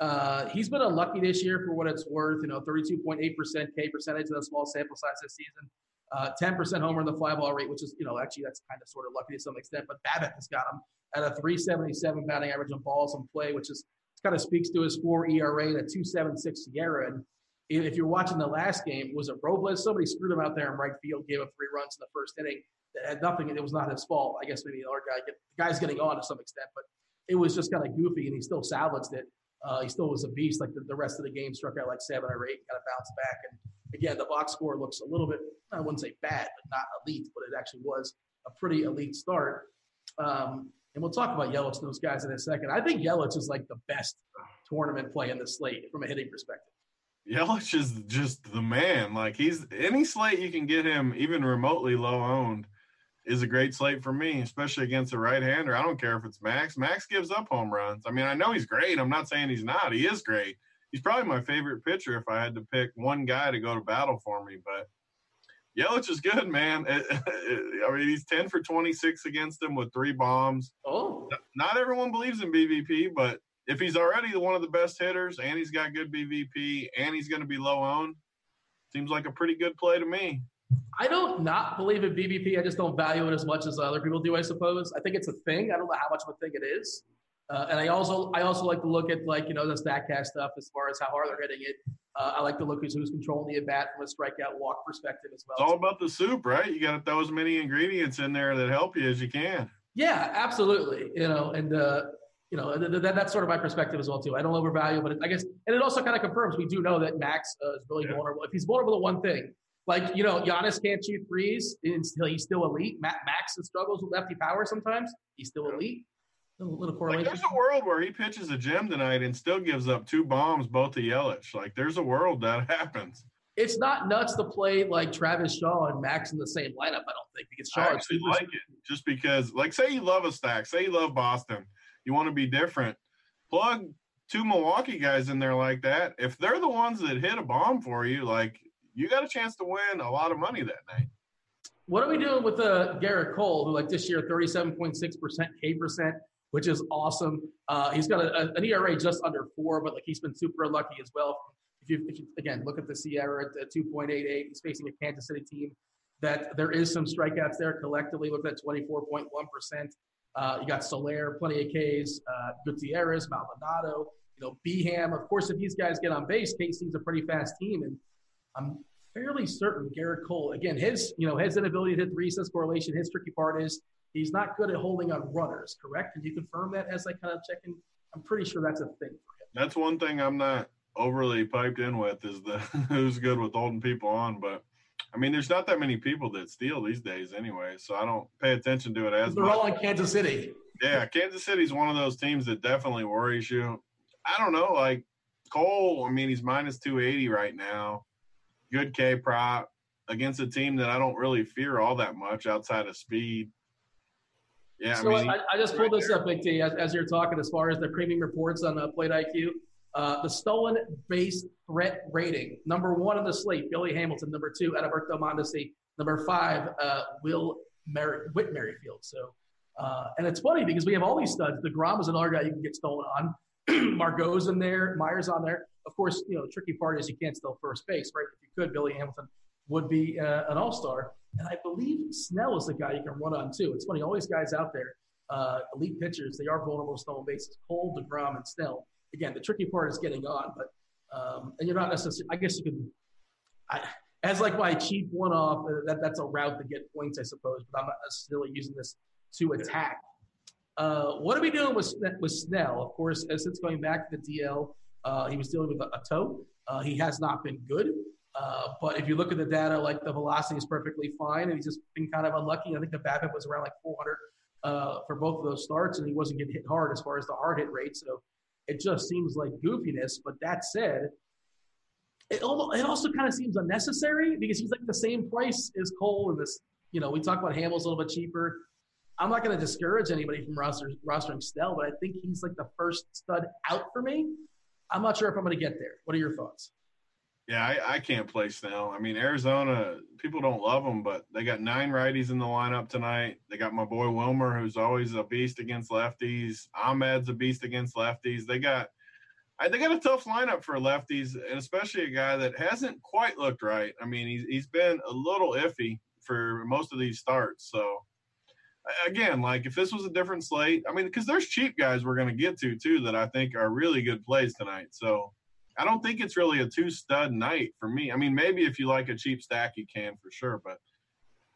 Uh, he's been unlucky this year for what it's worth. You know, 32.8% K percentage in a small sample size this season. Uh, 10% homer in the fly ball rate, which is, you know, actually that's kind of sort of lucky to some extent. But BABIP has got him at a 377 batting average on balls in play, which is kind of speaks to his four ERA and a 276 SIERA. And if you're watching the last game, was it Robles? Somebody screwed him out there in right field, gave up three runs in the first inning. That had nothing. It was not his fault. I guess maybe the other guy, get, the guy's getting on to some extent, but it was just kind of goofy, and he still salvaged it. Uh, he still was a beast. Like the, the, rest of the game, struck out like seven or eight, got to bounce back. And again, the box score looks a little bit, I wouldn't say bad, but not elite, but it actually was a pretty elite start. Um, and we'll talk about Yelich and those guys in a second. I think Yelich is like the best tournament play in the slate from a hitting perspective. Yelich is just the man. Like he's any slate you can get him even remotely low owned is a great slate for me, especially against a right hander. I don't care if it's Max. Max gives up home runs. I mean, I know he's great. I'm not saying he's not. He is great. He's probably my favorite pitcher if I had to pick one guy to go to battle for me. But Yelich is good, man. I mean, he's 10 for 26 against him with three bombs. Oh. Not everyone believes in BVP, but if he's already one of the best hitters and he's got good BVP and he's going to be low owned, seems like a pretty good play to me. I don't not believe in BVP. I just don't value it as much as other people do. I suppose. I think it's a thing. I don't know how much of a thing it is. Uh, and I also I also like to look at like you know the Statcast stuff as far as how hard they're hitting it. Uh, I like to look at who's controlling the at bat from a strikeout walk perspective as well. It's all about the soup, right? You got to throw as many ingredients in there that help you as you can. Yeah, absolutely. You know, and uh, you know, th- th- that's sort of my perspective as well too. I don't overvalue, but it, I guess, and it also kind of confirms we do know that Max uh, is really yeah. vulnerable. If he's vulnerable to one thing, like you know, Giannis can't shoot threes, until he's still elite. Max struggles with lefty power sometimes. He's still elite. A little, correlation. Like there's a world where he pitches a gem tonight and still gives up two bombs, both to Yelich. Like there's a world that happens. It's not nuts to play like Travis Shaw and Max in the same lineup. I don't think because Shaw I actually like it just because, like, say you love a stack, say you love Boston you want to be different. Plug two Milwaukee guys in there like that. If they're the ones that hit a bomb for you, like you got a chance to win a lot of money that night. What are we doing with uh, Gerrit Cole, who like this year, 37.6% K percent, which is awesome. Uh, he's got a, an ERA just under four, but like he's been super lucky as well. If you, if you again look at the SIERA at 2.88, he's facing a Kansas City team that there is some strikeouts there collectively. Look at 24.1%. Uh, you got Soler, plenty of Ks, uh, Gutierrez, Maldonado, you know, Beham. Of course, if these guys get on base, KC's a pretty fast team, and I'm fairly certain Gerrit Cole. Again, his you know his inability to hit the recess correlation. His tricky part is he's not good at holding on runners. Correct? Can you confirm that as I kind of check in? I'm pretty sure that's a thing for him. That's one thing I'm not overly piped in with is the who's good with holding people on, but I mean, there's not that many people that steal these days anyway, so I don't pay attention to it as They're much. all in Kansas City. Yeah, Kansas City's one of those teams that definitely worries you. I don't know, like Cole, I mean, he's minus 280 right now. Good K prop against a team that I don't really fear all that much outside of speed. Yeah, so I, mean, I, I just pulled right this there. up, Big T, as, as, you're talking, as far as the premium reports on uh, Plate IQ. Uh, the stolen base threat rating, number one on the slate, Billy Hamilton. Number two, Adalberto Mondesi. Number five, uh, Will Mer- Whit Merrifield. So, uh, and it's funny because we have all these studs. DeGrom is another guy you can get stolen on. Margot's in there. Myers on there. Of course, you know, the tricky part is you can't steal first base, right? If you could, Billy Hamilton would be uh, an all star. And I believe Snell is the guy you can run on too. It's funny, all these guys out there, uh, elite pitchers, they are vulnerable to stolen bases. Cole, DeGrom, and Snell. Again, the tricky part is getting on, but um, and you're not necessarily. I guess you can. I, as like my cheap one off, uh, that that's a route to get points, I suppose. But I'm not necessarily using this to attack. Uh, what are we doing with with Snell? Of course, since going back to the DL, uh, he was dealing with a, a toe. Uh, he has not been good. Uh, but if you look at the data, like the velocity is perfectly fine, and he's just been kind of unlucky. I think the BABIP was around like 400 uh, for both of those starts, and he wasn't getting hit hard as far as the hard hit rate. So it just seems like goofiness. But that said, it, almost, it also kind of seems unnecessary because he's like the same price as Cole and this. You know, we talk about Hamels a little bit cheaper. I'm not going to discourage anybody from roster, rostering Snell, but I think he's like the first stud out for me. I'm not sure if I'm going to get there. What are your thoughts? Yeah, I, I, can't play Snell. I mean, Arizona, people don't love them, but they got nine righties in the lineup tonight. They got my boy Wilmer, who's always a beast against lefties. Ahmed's a beast against lefties. They got, they got a tough lineup for lefties, and especially a guy that hasn't quite looked right. I mean, he's he's been a little iffy for most of these starts. So, again, like if this was a different slate, I mean, because there's cheap guys we're going to get to too that I think are really good plays tonight. So I don't think it's really a two stud night for me. I mean, maybe if you like a cheap stack, you can for sure. But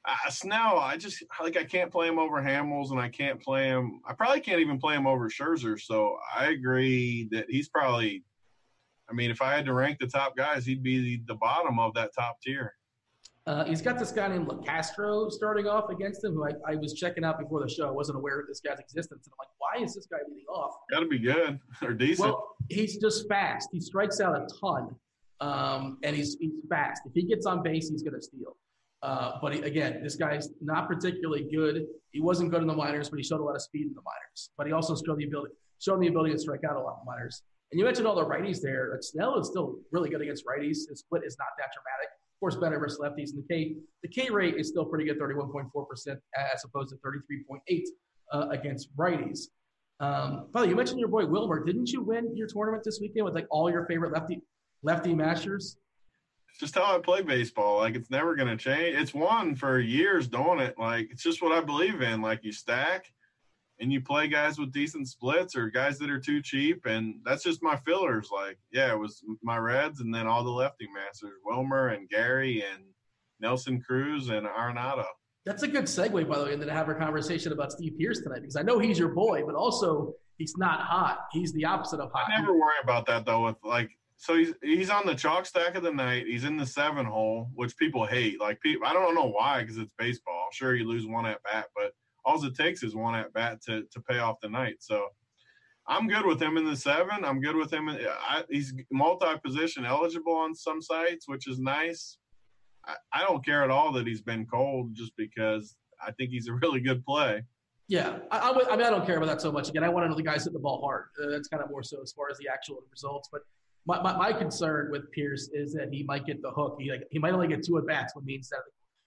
uh, Snell, I just like I can't play him over Hamels, and I can't play him. I probably can't even play him over Scherzer. So I agree that he's probably. I mean, if I had to rank the top guys, he'd be the, the bottom of that top tier. Uh, he's got this guy named Castro starting off against him, who I, I, was checking out before the show. I wasn't aware of this guy's existence. And I'm like, why is this guy leading off? Got to be good or decent. Well, he's just fast. He strikes out a ton, um, and he's, he's fast. If he gets on base, he's going to steal. Uh, but he, again, this guy's not particularly good. He wasn't good in the minors, but he showed a lot of speed in the minors. But he also showed the ability, showed the ability to strike out a lot in the minors. And you mentioned all the righties there. Snell is still really good against righties. His split is not that dramatic. Of course, better versus lefties. And the K, the K rate is still pretty good, 31.4% as opposed to 33.8 uh, against righties. Um, by the way, you mentioned your boy Wilmer. Didn't you win your tournament this weekend with like all your favorite lefty lefty masters? It's just how I play baseball. Like it's never gonna change. It's won for years doing it. Like it's just what I believe in. Like you stack, and you play guys with decent splits or guys that are too cheap. And that's just my fillers. Like, yeah, it was my Reds and then all the lefty masters, Wilmer and Gary and Nelson Cruz and Arenado. That's a good segue, by the way, into to have a conversation about Steve Pearce tonight because I know he's your boy, but also he's not hot. He's the opposite of hot. I never worry about that though. With like, so he's he's on the chalk stack of the night. He's in the seven hole, which people hate. Like, people, I don't know why because it's baseball. Sure, you lose one at bat, but all it takes is one at bat to to pay off the night. So I'm good with him in the seven. I'm good with him. In, I, he's multi position eligible on some sites, which is nice. I, I don't care at all that he's been cold, just because I think he's a really good play. Yeah, I, I, I mean, I don't care about that so much. Again, I want to know the guys hit the ball hard. Uh, that's kind of more so as far as the actual results. But my, my, my, concern with Pearce is that he might get the hook. He like he might only get two at bats when Means that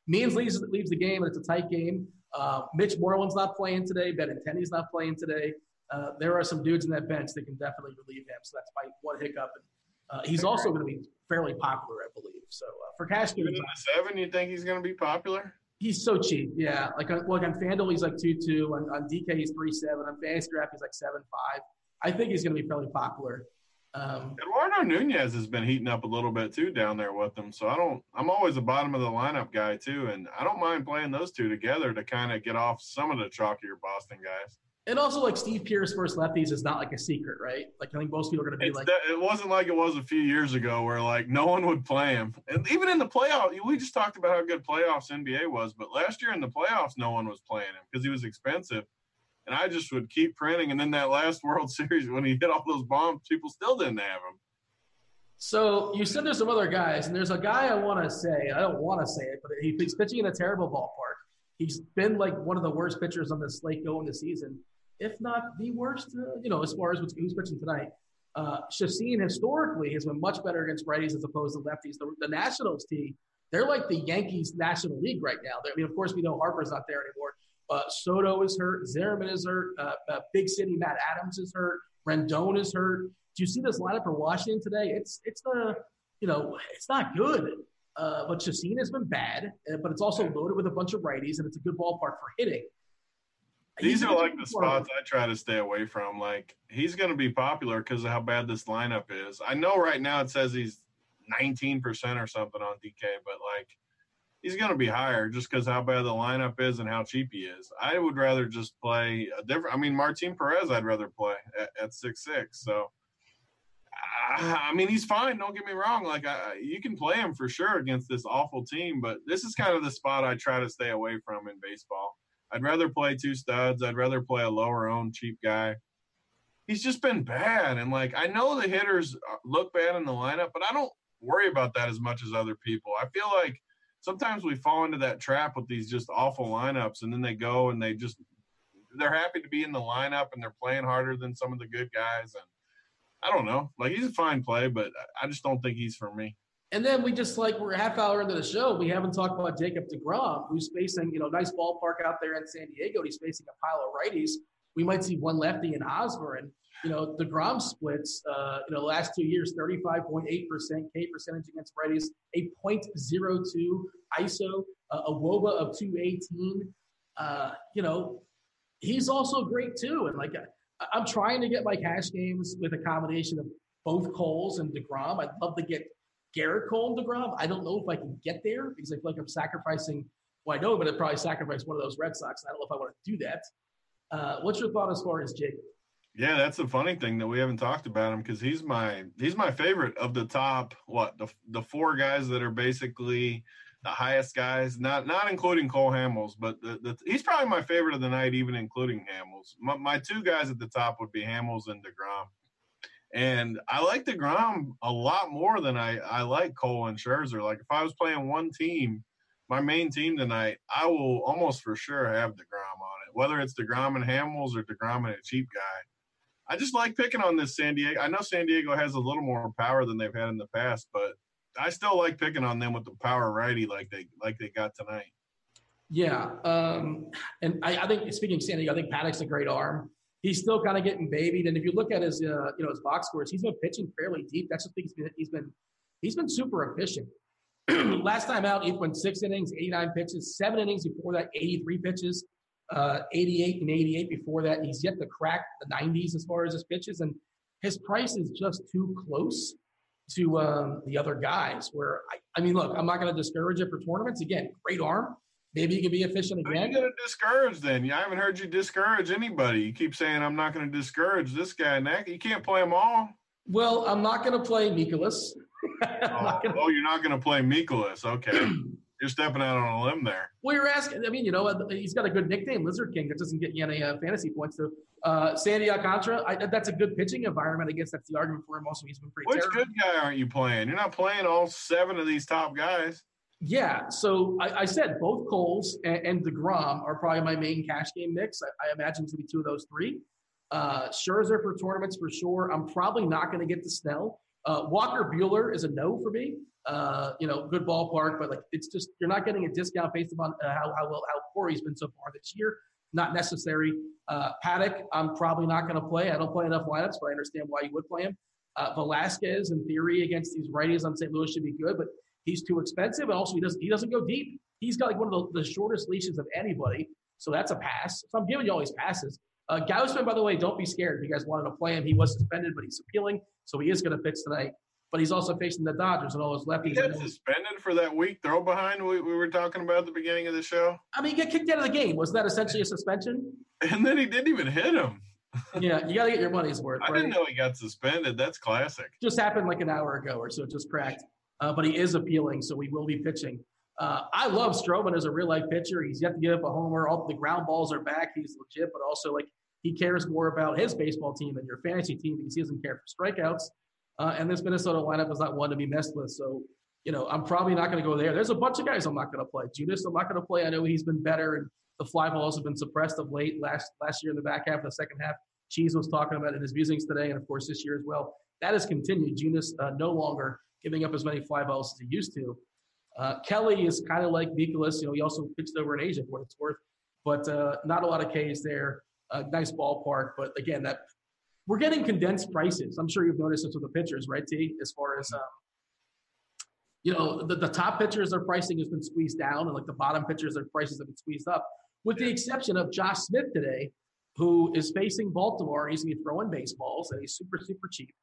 Means leaves leaves the game and it's a tight game. Uh, Mitch Moreland's not playing today. Benintendi's not playing today. Uh, there are some dudes in that bench that can definitely relieve him. So that's my one hiccup. And uh, he's also going to be fairly popular, I believe. So uh, for cash games, seven, you think he's going to be popular? He's so cheap. Yeah, like on, like on FanDuel, he's like two two. On, on DK, he's three seven. On FanStraft, he's like seven five. I think he's going to be fairly popular. Um, Eduardo Nunez has been heating up a little bit too down there with them. So I don't. I'm always a bottom of the lineup guy too, and I don't mind playing those two together to kind of get off some of the chalkier Boston guys. And also, like Steve Pearce versus lefties is not like a secret, right? Like I think most people are going to be it's like, it wasn't like it was a few years ago where like no one would play him, and even in the playoffs, we just talked about how good playoffs NBA was, but last year in the playoffs, no one was playing him because he was expensive and I just would keep printing. And then that last World Series, when he hit all those bombs, people still didn't have them. So you said there's some other guys, and there's a guy I want to say. I don't want to say it, but he's pitching in a terrible ballpark. He's been like one of the worst pitchers on the slate going this season, if not the worst. Uh, you know, as far as who's pitching tonight. Uh, Chacin historically has been much better against righties as opposed to lefties. The, the Nationals team, they're like the Yankees National League right now. I mean, of course, we know Harper's not there anymore. Uh, Soto is hurt. Zimmerman is hurt. Uh, uh, Big City Matt Adams is hurt. Rendon is hurt. Do you see this lineup for Washington today? It's it's the you know it's not good. Uh, but Chacin has been bad, uh, but it's also loaded with a bunch of righties, and it's a good ballpark for hitting. These are like the spots I try to stay away from. Like he's going to be popular because of how bad this lineup is. I know right now it says he's 19% or something on DK, but like he's going to be higher just because how bad the lineup is and how cheap he is. I would rather just play a different. I mean, Martin Perez, I'd rather play at, six six. So, I mean, he's fine. Don't get me wrong. Like, I, you can play him for sure against this awful team, but this is kind of the spot I try to stay away from in baseball. I'd rather play two studs. I'd rather play a lower owned cheap guy. He's just been bad, and like I know the hitters uh, look bad in the lineup, but I don't worry about that as much as other people. I feel like sometimes we fall into that trap with these just awful lineups, and then they go and they just they're happy to be in the lineup and they're playing harder than some of the good guys. And I don't know, like he's a fine play, but I just don't think he's for me. And then we just like we're half hour into the show. We haven't talked about Jacob Degrom, who's facing you know nice ballpark out there in San Diego. He's facing a pile of righties. We might see one lefty in Hosmer, and you know Degrom splits. Uh, you know, last two years, thirty five point eight percent K percentage against righties, a .02 ISO, uh, a WOBA of two eighteen. Uh, you know, he's also great too. And like I'm trying to get my cash games with a combination of both Coles and Degrom. I'd love to get Gerrit Cole and DeGrom. I don't know if I can get there because I feel like I'm sacrificing. Well, I know, but I'd probably sacrifice one of those Red Sox. I don't know if I want to do that. Uh, what's your thought as far as Jake? Yeah, that's the funny thing that we haven't talked about him because he's my he's my favorite of the top what the the four guys that are basically the highest guys, not not including Cole Hamels, but the, the he's probably my favorite of the night, even including Hamels. My, my two guys at the top would be Hamels and Degrom. And I like DeGrom a lot more than I, I like Cole and Scherzer. Like if I was playing one team, my main team tonight, I will almost for sure have DeGrom on it. Whether it's DeGrom and Hamels or DeGrom and a cheap guy. I just like picking on this San Diego. I know San Diego has a little more power than they've had in the past, but I still like picking on them with the power righty like they like they got tonight. Yeah, um, and I, I think speaking of San Diego, I think Paddack's a great arm he's still kind of getting babied. And if you look at his, uh, you know, his box scores, he's been pitching fairly deep. That's the thing. He's been, he's been, he's been super efficient. Last time out, he went six innings, 89 pitches, seven innings before that, 83 pitches, uh, 88 and 88 before that. He's yet to crack the 90s as far as his pitches. And his price is just too close to um, the other guys. Where I, I mean, look, I'm not going to discourage it for tournaments. Again, great arm, Maybe he can be efficient again. You going to discourage then? I haven't heard you discourage anybody. You keep saying I'm not going to discourage this guy and that. You can't play them all. Well, I'm not going to play Mikolas. oh, gonna... oh, you're not going to play Mikolas. Okay. you're stepping out on a limb there. Well, you're asking. I mean, you know, he's got a good nickname, Lizard King. That doesn't get you any uh, fantasy points. So, uh, Sandy Alcantara, I, that's a good pitching environment. I guess that's the argument for him. Also, he's been pretty. Which terrible. good guy aren't you playing? You're not playing all seven of these top guys. Yeah, so I, I, said both Coles and, and DeGrom are probably my main cash game mix. I, I imagine to be two of those three. Uh, Scherzer for tournaments for sure. I'm probably not going to get the Snell. Uh, Walker Buehler is a no for me. Uh, you know, good ballpark, but like it's just you're not getting a discount based upon uh, how how well how poor he's been so far this year. Not necessary. Uh, Paddack, I'm probably not going to play. I don't play enough lineups, but I understand why you would play him. Uh, Velasquez, in theory, against these righties on St. Louis should be good, but He's too expensive, and also he doesn't he doesn't go deep. He's got like one of the, the shortest leashes of anybody, so that's a pass. So I'm giving you all these passes. Uh, Gausman, by the way, don't be scared. If you guys wanted to play him, he was suspended, but he's appealing, so he is going to pitch tonight. But he's also facing the Dodgers and all his lefties. He got suspended for that weak throw behind we, we were talking about at the beginning of the show. I mean, he got kicked out of the game. Was that essentially a suspension? And then he didn't even hit him. yeah, you got to get your money's worth. I right? didn't know he got suspended. That's classic. Just happened like an hour ago or so. It just cracked uh, but he is appealing, so we will be pitching. Uh, I love Stroman as a real life pitcher. He's yet to give up a homer. All the ground balls are back. He's legit, but also like he cares more about his baseball team than your fantasy team because he doesn't care for strikeouts. Uh, and this Minnesota lineup is not one to be messed with. So, you know, I'm probably not going to go there. There's a bunch of guys I'm not going to play. Junis, I'm not going to play. I know he's been better, and the fly balls have been suppressed of late. Last last year in the back half the second half, Cheese was talking about in his musings today, and of course this year as well. That has continued. Junis uh, no longer giving up as many fly balls as he used to. Uh, Kelly is kind of like Mikolas. You know, he also pitched over in Asia for what it's worth, but uh, not a lot of Ks there. Uh, nice ballpark, but again, that we're getting condensed prices. I'm sure you've noticed this with the pitchers, right, T? As far as um, you know, the, the top pitchers, their pricing has been squeezed down, and like the bottom pitchers, their prices have been squeezed up, with the exception of Josh Smith today, who is facing Baltimore. He's going to be throwing baseballs, and he's super, super cheap.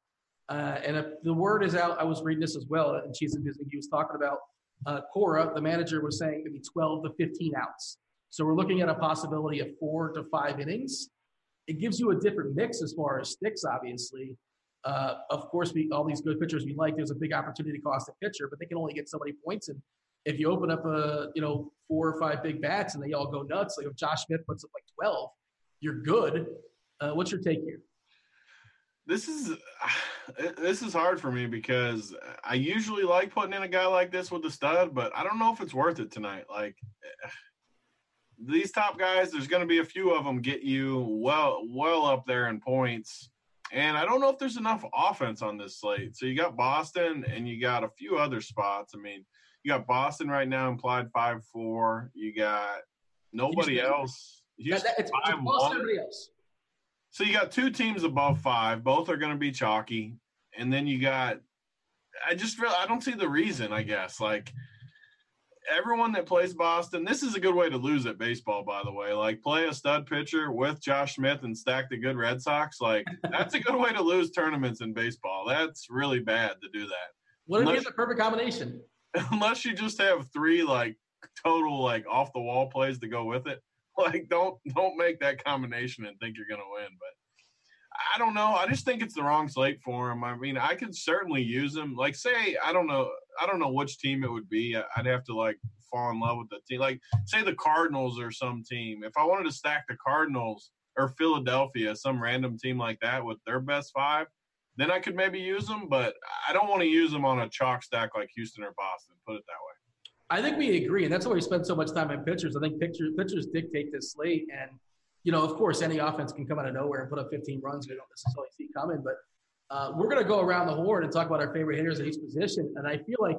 Uh, and if the word is out, I was reading this as well, and she's he was talking about uh, Cora, the manager, was saying maybe 12 to 15 outs. So we're looking at a possibility of four to five innings. It gives you a different mix as far as sticks, obviously. Uh, of course, we, all these good pitchers we like, there's a big opportunity cost a pitcher, but they can only get so many points. And if you open up a, you know, four or five big bats and they all go nuts, like if Josh Smith puts up like 12, you're good. Uh, what's your take here? This is this is hard for me because I usually like putting in a guy like this with the stud, but I don't know if it's worth it tonight. Like these top guys, there's going to be a few of them get you well well up there in points, and I don't know if there's enough offense on this slate. So you got Boston and you got a few other spots. I mean, you got Boston right now implied five four. You got nobody Houston. else. Houston, that, it's, it's Boston, everybody else. So you got two teams above five. Both are going to be chalky, and then you got. I just really I don't see the reason. I guess like everyone that plays Boston, this is a good way to lose at baseball. By the way, like play a stud pitcher with Josh Smith and stack the good Red Sox. Like that's a good way to lose tournaments in baseball. That's really bad to do that. What if you the perfect combination? Unless you just have three like total like off the wall plays to go with it. like don't don't make that combination and think you're going to win. But I don't know. I just think it's the wrong slate for him. I mean, I could certainly use him. Like, say I don't know. I don't know which team it would be. I'd have to like fall in love with the team. Like, say the Cardinals or some team. If I wanted to stack the Cardinals or Philadelphia, some random team like that with their best five, then I could maybe use them. But I don't want to use them on a chalk stack like Houston or Boston. Put it that way. I think we agree, and that's why we spend so much time on pitchers. I think pitchers pitchers dictate this slate, and you know, of course, any offense can come out of nowhere and put up 15 runs we don't necessarily see coming. But uh, we're going to go around the horn and talk about our favorite hitters at each position, and I feel like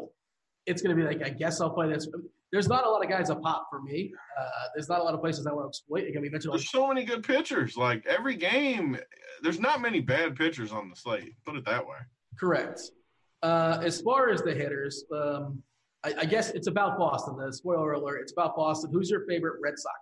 it's going to be like, I guess I'll play this. There's not a lot of guys that pop for me. Uh, there's not a lot of places I want to exploit. Again, we mentioned there's so many good pitchers. Like every game, there's not many bad pitchers on the slate. Put it that way. Correct. Uh, as far as the hitters, um, I, I, guess it's about Boston. The spoiler alert: it's about Boston. Who's your favorite Red Sox?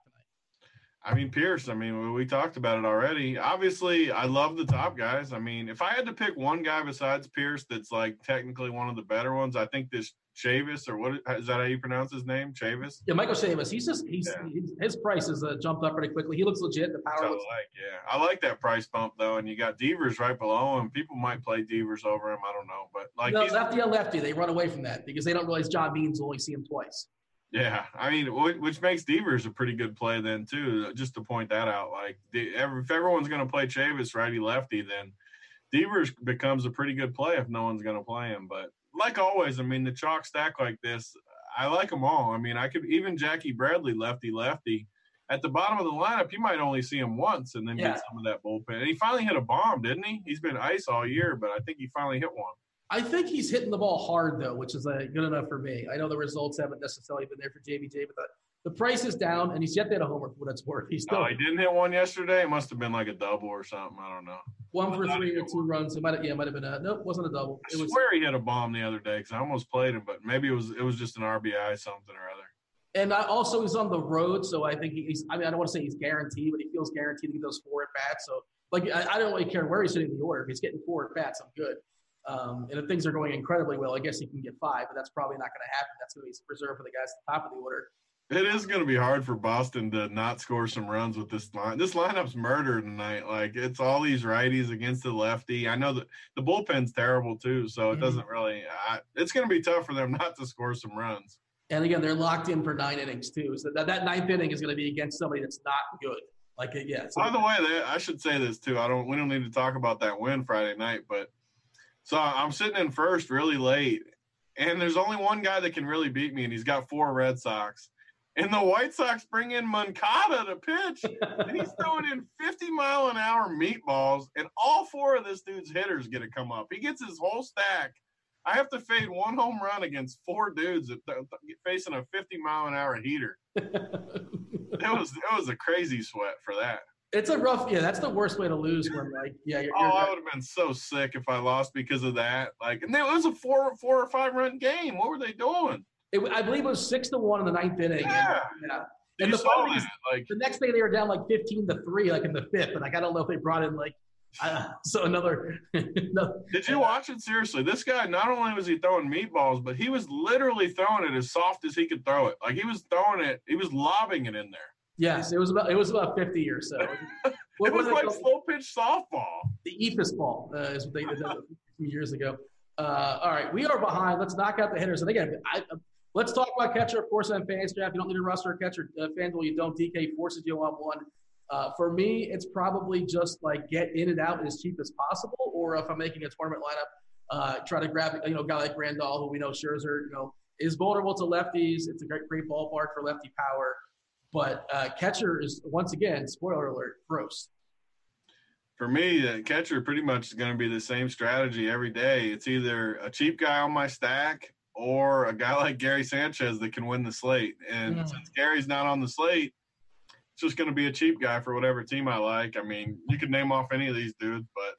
I mean Pearce, I mean we talked about it already. Obviously, I love the top guys. I mean, if I had to pick one guy besides Pearce that's like technically one of the better ones, I think this Chavis or what is that how you pronounce his name? Chavis. Yeah, Michael Chavis. He's just he's, yeah. he's his price has uh, jumped up pretty quickly. He looks legit. The power. I looks like yeah, I like that price bump though, and you got Devers right below him. People might play Devers over him. I don't know, but like no, lefty on lefty, they run away from that because they don't realize John Means only see him twice. Yeah, I mean, which makes Devers a pretty good play then too. Uh, just to point that out, like if everyone's going to play Chavis righty lefty, then Devers becomes a pretty good play if no one's going to play him. But like always, I mean, the chalk stack like this, I like them all. I mean, I could even Jackie Bradley, lefty, lefty. At the bottom of the lineup, you might only see him once and then yeah. get some of that bullpen. And he finally hit a bomb, didn't he? He's been ice all year, but I think he finally hit one. I think he's hitting the ball hard though, which is uh, good enough for me. I know the results haven't necessarily been there for JBJ, but the, the price is down, and he's yet to hit a homer for what it's worth. He's still. Oh, he didn't hit one yesterday. It must have been like a double or something. I don't know. One for three or two runs. It might have, yeah, it might have been a nope, wasn't a double. It I was, swear he hit a bomb the other day because I almost played him, but maybe it was it was just an RBI something or other. And I also he's on the road, so I think he's. I mean, I don't want to say he's guaranteed, but he feels guaranteed to get those four at bats. So, like, I, I don't really care where he's hitting the order. If he's getting four at bats, I'm good. Um, and if things are going incredibly well, I guess he can get five, but that's probably not going to happen. That's going to be reserved for the guys at the top of the order. It is going to be hard for Boston to not score some runs with this line. This lineup's murder tonight. Like it's all these righties against the lefty. I know that the bullpen's terrible too, so it mm-hmm. doesn't really. I, it's going to be tough for them not to score some runs. And again, they're locked in for nine innings too. So that, that ninth inning is going to be against somebody that's not good. Like yeah. By the way, I should say this too. I don't. We don't need to talk about that win Friday night, but So I'm sitting in first really late, and there's only one guy that can really beat me, and he's got four Red Sox. And the White Sox bring in Moncada to pitch, and he's throwing in 50 mile an hour meatballs, and all four of this dude's hitters get to come up. He gets his whole stack. I have to fade one home run against four dudes that th- th- facing a 50 mile an hour heater. it was it was a crazy sweat for that. It's a rough, yeah. That's the worst way to lose when, like, yeah. You're, Oh, you're, I would have been so sick if I lost because of that. Like, and it was a four, four or five run game. What were they doing? it, I believe it was six to one in the ninth inning. Yeah. And, yeah. And the saw funny that, like, the next day they were down like 15 to three, like in the fifth. And like, I don't know if they brought in like, uh, so another. another did you watch it seriously? This guy not only was he throwing meatballs, but he was literally throwing it as soft as he could throw it. Like he was throwing it, he was lobbing it in there. Yes, it was about it was about 50 or so. What it was they like slow pitch softball. the eephus ball uh, is what they did a few years ago. Uh, all right, we are behind. Let's knock out the hitters. And again, I, uh, let's talk about catcher, of course, on fans draft. You don't need a roster catcher. Uh, FanDuel, you don't. DK forces you on one. Uh, for me, it's probably just like get in and out as cheap as possible. Or if I'm making a tournament lineup, uh, try to grab you know a guy like Grandal, who we know Scherzer, you know, is vulnerable to lefties. It's a great, great ballpark for lefty power. But uh, catcher is once again, spoiler alert, gross. For me, the catcher pretty much is going to be the same strategy every day. It's either a cheap guy on my stack or a guy like Gary Sanchez that can win the slate. And Mm. since Gary's not on the slate, it's just going to be a cheap guy for whatever team I like. I mean, you could name off any of these dudes, but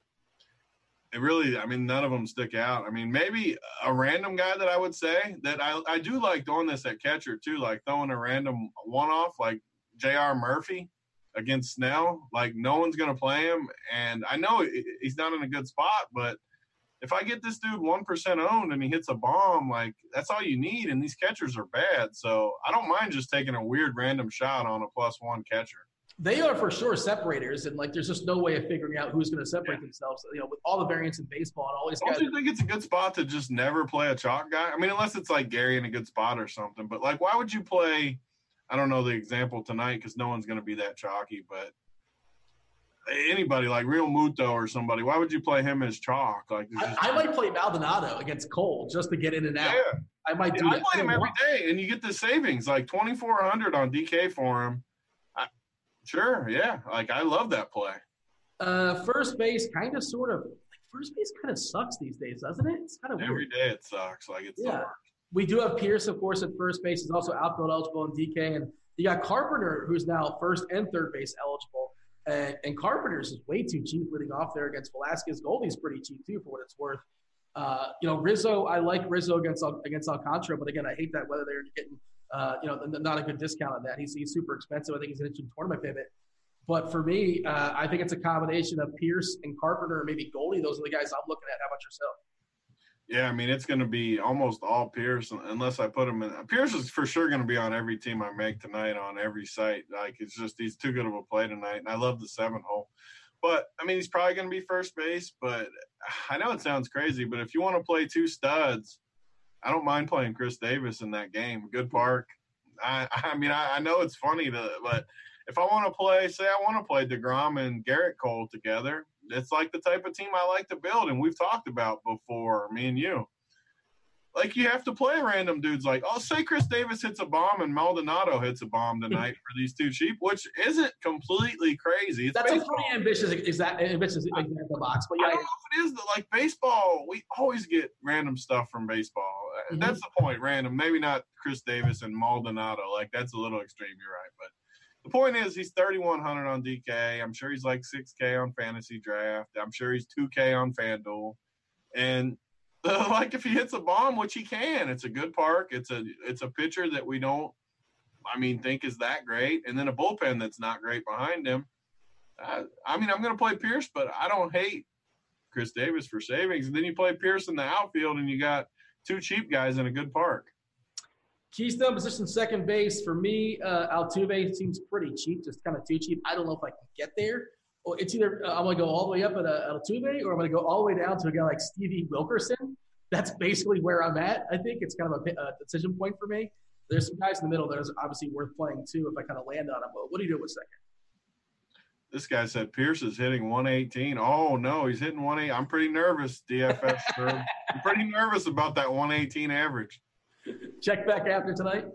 it really, I mean, none of them stick out. I mean, maybe a random guy that I would say that I, I do like doing this at catcher too, like throwing a random one off like J.R. Murphy against Snell. Like no one's going to play him, and I know he's not in a good spot, but if I get this dude one percent owned and he hits a bomb, like that's all you need. And these catchers are bad, so I don't mind just taking a weird random shot on a plus one catcher. They are for sure separators, and like there's just no way of figuring out who's going to separate themselves. You know, with all the variants in baseball and all these guys. Don't you think it's a good spot to just never play a chalk guy? I mean, unless it's like Gary in a good spot or something. But like, why would you play? I don't know the example tonight because no one's going to be that chalky. But anybody like Realmuto or somebody, why would you play him as chalk? Like, I, I might play Maldonado against Cole just to get in and out. yeah, I might do I play him every day, and you get the savings like twenty four hundred on DK for him. Sure, yeah, like I love that play. Uh, first base, kind of, sort of. Like first base kind of sucks these days, doesn't it? It's kind of Every weird. day it sucks. Like it's the Yeah. We do have Pearce, of course, at first base. He's also outfield eligible in DK, and you got Carpenter, who's now first and third base eligible. And, and Carpenter's is way too cheap leading off there against Velasquez. Goldie's pretty cheap too, for what it's worth. Uh, you know, Rizzo, I like Rizzo against against Alcantara, but again, I hate that whether they're getting, uh, you know, not a good discount on that. He's, he's super expensive. I think he's an interesting tournament pivot. But for me, uh, I think it's a combination of Pearce and Carpenter, maybe Goldie. Those are the guys I'm looking at. How about yourself? Yeah, I mean it's going to be almost all Pearce unless I put him in. Pearce is for sure going to be on every team I make tonight on every site. Like it's just he's too good of a play tonight, and I love the seven hole. But I mean he's probably going to be first base. But I know it sounds crazy, but if you want to play two studs, I don't mind playing Chris Davis in that game. Good park. I I mean I, I know it's funny to, but if I want to play, say I want to play Degrom and Gerrit Cole together, it's like the type of team I like to build, and we've talked about before, me and you. Like you have to play random dudes. Like, oh, say Chris Davis hits a bomb and Maldonado hits a bomb tonight for these two cheap, which isn't completely crazy. It's That's a pretty ambitious exact ambitious example box, but I yeah, don't know if it is like baseball. We always get random stuff from baseball. Uh, Mhm. That's the point. Random, maybe not Chris Davis and Maldonado. Like that's a little extreme. You're right, but the point is he's 3100 on DK. I'm sure he's like 6K on fantasy draft. I'm sure he's 2K on FanDuel, and like if he hits a bomb, which he can, it's a good park. It's a it's a pitcher that we don't. I mean, think is that great, and then a bullpen that's not great behind him. Uh, I mean, I'm going to play Pearce, but I don't hate Chris Davis for savings. And then you play Pearce in the outfield, and you got two cheap guys in a good park. Keystone position second base for me. Uh, Altuve seems pretty cheap, just kind of too cheap. I don't know if I can get there. Or it's either uh, I'm going to go all the way up at uh, Altuve, or I'm going to go all the way down to a guy like Stevie Wilkerson. That's basically where I'm at. I think it's kind of a, a decision point for me. There's some guys in the middle that are obviously worth playing too if I kind of land on them. But what do you do with second? this guy said Pearce is hitting 118. Oh no, he's hitting 18. I'm pretty nervous, DFS. I'm pretty nervous about that 118 average. Check back after tonight.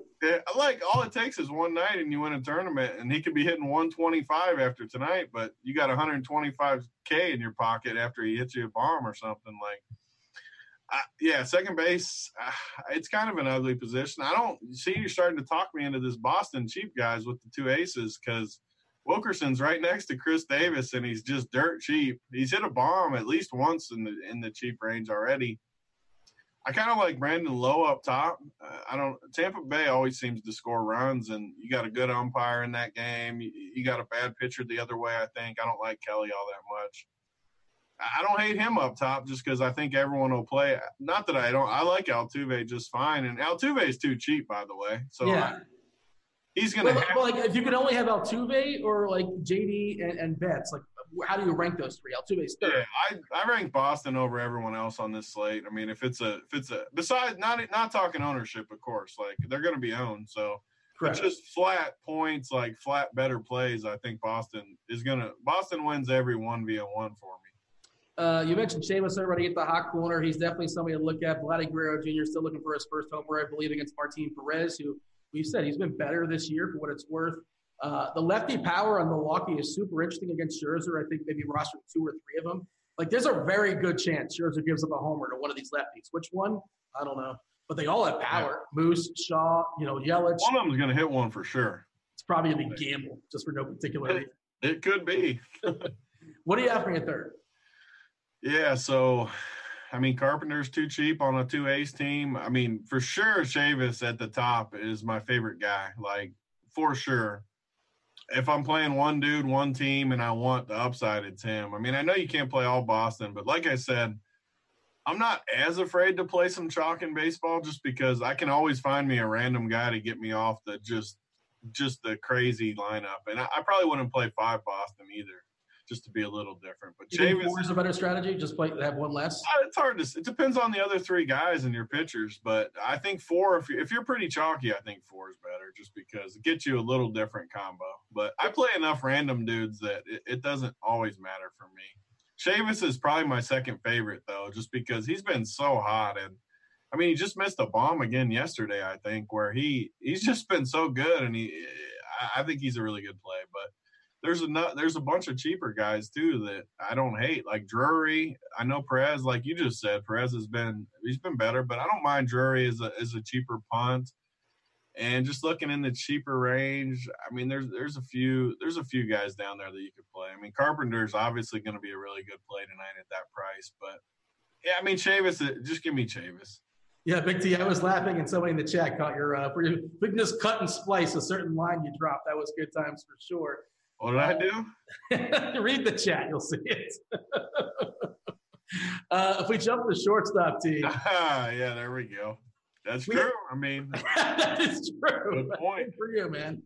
Like all it takes is one night and you win a tournament, and he could be hitting 125 after tonight, but you got 125k in your pocket after he hits you a bomb or something. Like, uh, yeah, second base, uh, it's kind of an ugly position. I don't see you starting to talk me into this Boston cheap guys with the two aces because Wilkerson's right next to Chris Davis, and he's just dirt cheap. He's hit a bomb at least once in the in the cheap range already. I kind of like Brandon Lowe up top. Uh, I don't. Tampa Bay always seems to score runs, and you got a good umpire in that game. You, you, got a bad pitcher the other way. I think I don't like Kelly all that much. I don't hate him up top just because I think everyone will play. Not that I don't. I like Altuve just fine, and Altuve is too cheap, by the way. So yeah. I, he's gonna. Well, well, like if you could only have Altuve or like JD and, and Betts, like how do you rank those three? Altuve's third. Yeah, I, I rank Boston over everyone else on this slate. I mean, if it's a if it's a besides not not talking ownership, of course, like they're going to be owned. So Correct. just flat points, like flat better plays. I think Boston is going to Boston wins every one via one for me. Uh, you mentioned Seamus already at the hot corner. He's definitely somebody to look at. Vladdy Guerrero Jr. still looking for his first homer, I believe, against Martin Perez, who we've said he's been better this year for what it's worth. Uh, the lefty power on Milwaukee is super interesting against Scherzer. I think maybe roster two or three of them. Like, there's a very good chance Scherzer gives up a homer to one of these lefties. Which one? I don't know. But they all have power. Yeah. Moose, Shaw, you know, Yelich. One of them is going to hit one for sure. It's probably a big gamble just for no particular reason. It could be. what do you have for your third? Yeah, so I mean, Carpenter's too cheap on a two ace team. I mean, for sure, Chavis at the top is my favorite guy. Like for sure if I'm playing one dude, one team, and I want the upside, it's him. I mean, I know you can't play all Boston, but like I said, I'm not as afraid to play some chalk in baseball just because I can always find me a random guy to get me off the just just the crazy lineup. And I, I probably wouldn't play five Boston either just to be a little different. But four is a better strategy. Just play have one less. Uh, it's hard to. It depends on the other three guys and your pitchers. But I think four. If you're, if you're pretty chalky, I think four is better, just because it gets you a little different combo. But I play enough random dudes that it, it doesn't always matter for me. Chavis is probably my second favorite though, just because he's been so hot and. I mean, he just missed a bomb again yesterday. I think where he he's just been so good, and he, I think he's a really good play. But there's a there's a bunch of cheaper guys too that I don't hate, like Drury. I know Perez, like you just said, Perez has been he's been better, but I don't mind Drury as a as a cheaper punt. And just looking in the cheaper range, I mean, there's there's a few there's a few guys down there that you could play. I mean, Carpenter's obviously going to be a really good play tonight at that price, but yeah, I mean, Chavis, uh, just give me Chavis. Yeah, Big T, I was laughing and somebody in the chat caught your, uh, we can just cut and splice a certain line you dropped. That was good times for sure. What did I do? Read the chat, you'll see it. uh, if we jump to shortstop team. yeah, there we go. That's we, true. I mean, that is true. Good point for you, man.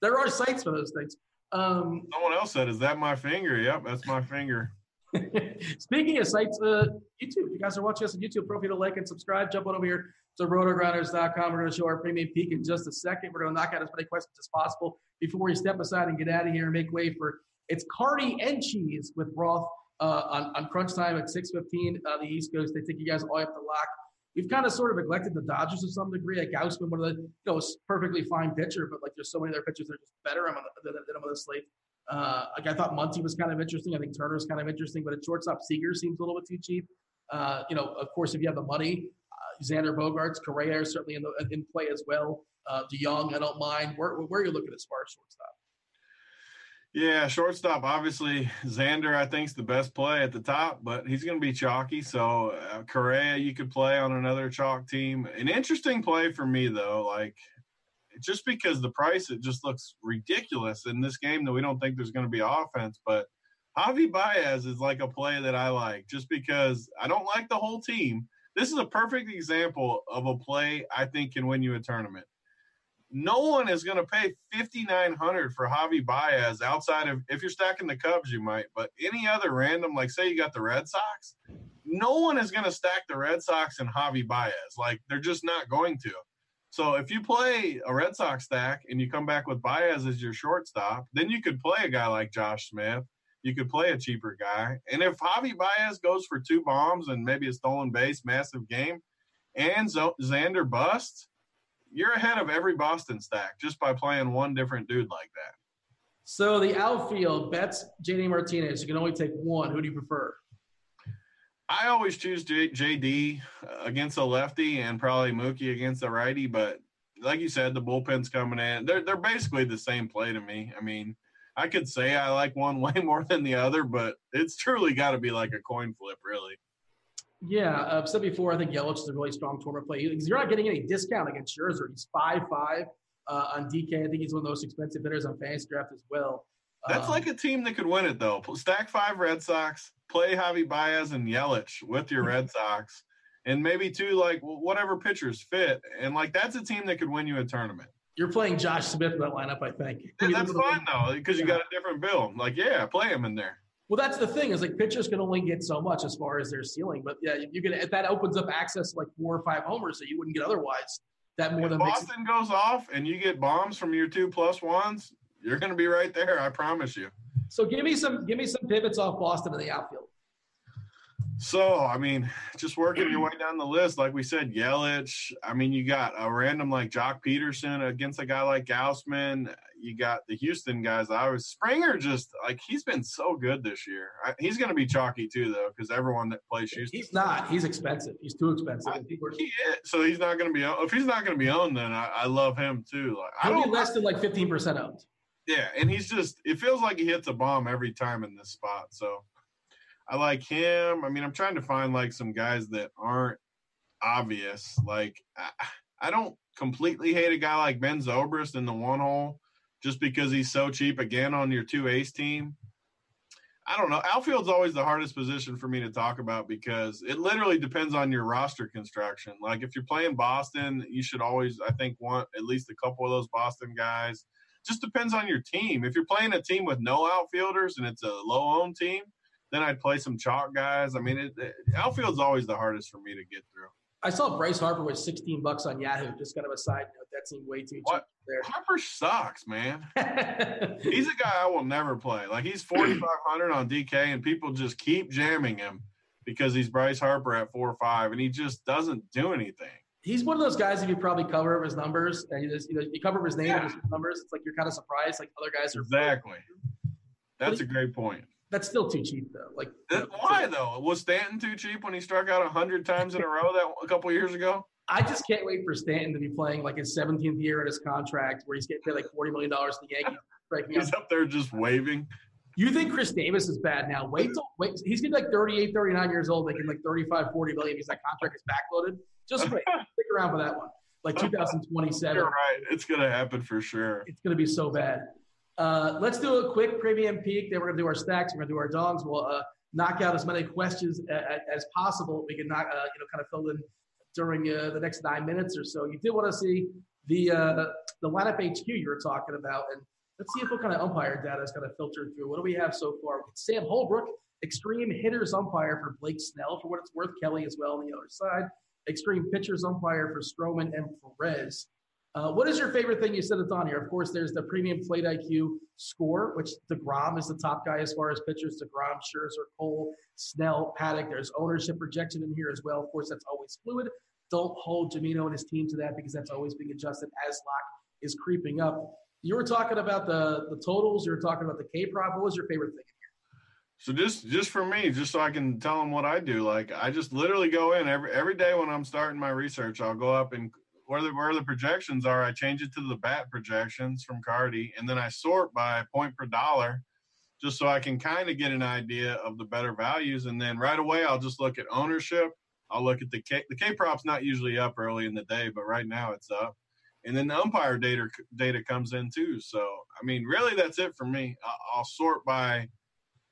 There are sites for those things. Um, Someone else said, "Is that my finger?" Yep, that's my finger. Speaking of sites, uh, YouTube. If you guys are watching us on YouTube, feel free to like and subscribe. Jump on over here to rotogrinders.com. We're going to show our premium peak in just a second. We're going to knock out as many questions as possible before we step aside and get out of here and make way for it's Carty and Cheese with Roth uh, on, on crunch time at 6.15 on the East Coast. They take you guys all up to lock. We've kind of sort of neglected the Dodgers to some degree. Like Gausman, one of the, you know, perfectly fine pitcher, but like there's so many other pitchers that are just better than, than, than on the slate. Uh, like I thought Muncy was kind of interesting. I think Turner Turner's kind of interesting, but at shortstop, Seager seems a little bit too cheap. Uh, you know, of course, if you have the money, uh, Xander Bogaerts, Correa are certainly in, the, in play as well. Uh, DeJong, I don't mind. Where, where are you looking as far as shortstop? Yeah, shortstop. Obviously, Xander, I think, is the best play at the top, but he's going to be chalky. So, uh, Correa, you could play on another chalk team. An interesting play for me, though, like just because the price, it just looks ridiculous in this game that we don't think there's going to be offense. But Javi Baez is like a play that I like just because I don't like the whole team. This is a perfect example of a play I think can win you a tournament no one is going to pay 5900 for Javi Baez outside of if you're stacking the Cubs you might but any other random like say you got the Red Sox no one is going to stack the Red Sox and Javi Baez like they're just not going to So if you play a Red Sox stack and you come back with Baez as your shortstop, then you could play a guy like Josh Smith. You could play a cheaper guy. And if Javi Baez goes for two bombs and maybe a stolen base, massive game, and Xander busts, you're ahead of every Boston stack just by playing one different dude like that. So the outfield, Betts, JD Martinez, you can only take one. Who do you prefer? I always choose J- JD against a lefty and probably Mookie against a righty, but like you said, the bullpen's coming in. They're they're basically the same play to me. I mean, I could say I like one way more than the other, but it's truly got to be like a coin flip, really. Yeah, I've said before. I think Yelich is a really strong tournament play. Because you're not getting any discount against Scherzer. He's five five uh, on DK. I think he's one of the most expensive hitters on FantasyDraft as well. That's um, like a team that could win it though. Stack five Red Sox, play Javi Baez and Yelich with your Red Sox, and maybe two like whatever pitchers fit, and like that's a team that could win you a tournament. You're playing Josh Smith in that lineup, I think. Yeah, that's fine though, because you got a different bill. Like, yeah, play him in there. Well, that's the thing is like pitchers can only get so much as far as their ceiling, but yeah, you can if that opens up access to like four or five homers that you wouldn't get otherwise. That more if than Boston it- goes off and you get bombs from your two plus ones, you're going to be right there. I promise you. So give me some give me some pivots off Boston in the outfield. So, I mean, just working your way down the list, like we said, Yelich. I mean, you got a random like Joc Pederson against a guy like Gausman. You got the Houston guys. I was Springer. Just like he's been so good this year. I, he's going to be chalky too, though, because everyone that plays Houston. He's not. He's expensive. He's too expensive. I, he is, so he's not going to be. If he's not going to be owned, then I, I, love him too. Like I don't less than like fifteen percent owned. Yeah, and he's just. It feels like he hits a bomb every time in this spot. So I like him. I mean, I'm trying to find like some guys that aren't obvious. Like, I, I don't completely hate a guy like Ben Zobrist in the one hole just because he's so cheap again on your two ace team. I don't know. Outfield's always the hardest position for me to talk about because it literally depends on your roster construction. Like if you're playing Boston, you should always, I think, want at least a couple of those Boston guys. Just depends on your team. If you're playing a team with no outfielders and it's a low owned team, then I'd play some chalk guys. I mean, it, it, outfield's always the hardest for me to get through. I saw Bryce Harper was 16 bucks on Yahoo. Just kind of a side note. That seemed way too cheap there. Harper sucks, man. he's a guy I will never play. Like he's 4,500 on DK, and people just keep jamming him because he's Bryce Harper at four or five, and he just doesn't do anything. He's one of those guys. that you probably cover his numbers, and you just you know you cover his name yeah. and his numbers, it's like you're kind of surprised. Like other guys are exactly. That's a great point. That's still too cheap, though. Like why though? Was Stanton too cheap when he struck out hundred times in a row that a couple years ago? I just can't wait for Stanton to be playing like his 17th year in his contract, where he's getting paid like 40 million dollars to the Yankees. he's up there just waving. You think Chris Davis is bad now? Wait till wait. He's getting like 38, 39 years old, making like 35, 40 million because that contract is backloaded. Just wait. Stick around for that one. Like 2027. You're right. It's gonna happen for sure. It's gonna be so bad. Uh, let's do a quick premium peek. Then we're gonna do our stacks. We're gonna do our dogs. We'll uh, knock out as many questions as, as possible. We can uh, you know, kind of fill in during uh, the next nine minutes or so. You did want to see the uh, the lineup HQ you were talking about, and let's see if what kind of umpire data is going to filter through. What do we have so far? Sam Holbrook, extreme hitters umpire for Blake Snell, for what it's worth. Kelly as well on the other side. Extreme pitchers umpire for Stroman and Perez. Uh, what is your favorite thing? You said it's on here. Of course, there's the premium plate IQ score, which DeGrom is the top guy as far as pitchers. DeGrom, Scherzer, Cole, Snell, Paddack. There's ownership projection in here as well. Of course, that's always fluid. Don't hold Jamino and his team to that because that's always being adjusted as lock is creeping up. You were talking about the the totals. You were talking about the K prop. What was your favorite thing? In here? So just just for me, just so I can tell them what I do. Like I just literally go in every every day when I'm starting my research. I'll go up and where the where the projections are, I change it to the bat projections from Carty, and then I sort by point per dollar, just so I can kind of get an idea of the better values. And then right away, I'll just look at ownership. I'll look at the K. The K prop's not usually up early in the day, but right now it's up. And then the umpire data data comes in too. So I mean, really, that's it for me. I'll sort by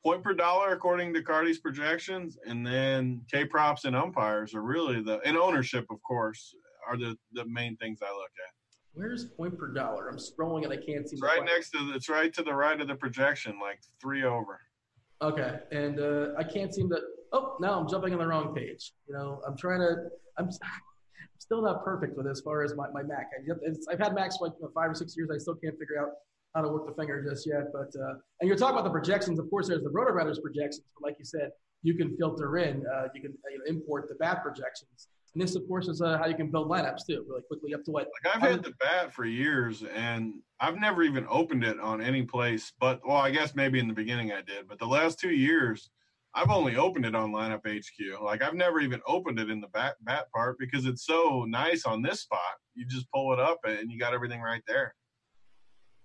point per dollar according to Carty's projections, and then K props and umpires are really the and ownership, of course are the the main things I look at. Where's point per dollar? I'm scrolling and I can't see. It's right next to the, it's right to the right of the projection, like three over. Okay, and uh, I can't seem to. Oh, now I'm jumping on the wrong page. You know, I'm trying to. I'm. still not perfect with as far as my, my Mac. I, have had Macs for like five or six years. I still can't figure out how to work the finger just yet. But uh, and you're talking about the projections. Of course, there's the RotoGrinders projections. But like you said, you can filter in, uh, you can you know, import the bat projections. And this, of course, is uh, how you can build lineups too, really quickly up to what. Like I've had the bat for years, and I've never even opened it on any place. But well, I guess maybe in the beginning I did, but the last two years, I've only opened it on Lineup HQ. Like I've never even opened it in the bat bat part because it's so nice on this spot. You just pull it up and you got everything right there.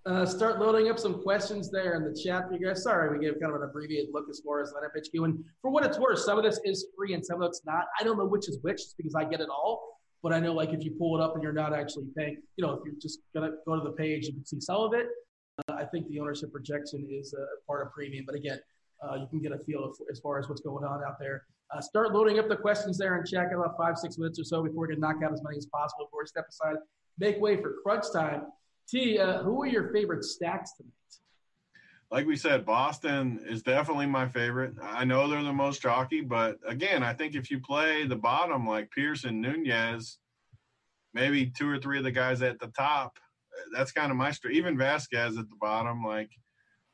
Uh, start loading up some questions there in the chat for you guys. Sorry, we gave kind of an abbreviated look as far as lineup HQ. And for what it's worth, some of this is free and some of it's not. I don't know which is which just because I get it all. But I know, like, if you pull it up and you're not actually paying, you know, if you're just going to go to the page, you can see some of it. Uh, I think the ownership projection is a part of premium. But again, uh, you can get a feel of, as far as what's going on out there. Uh, start loading up the questions there and check about five, six minutes or so before we can knock out as many as possible before we step aside. Make way for crunch time. T, uh, who are your favorite stacks tonight? Like we said, Boston is definitely my favorite. I know they're the most chalky, but again, I think if you play the bottom like Pearson, Nunez, maybe two or three of the guys at the top, that's kind of my strength. Even Vasquez at the bottom, like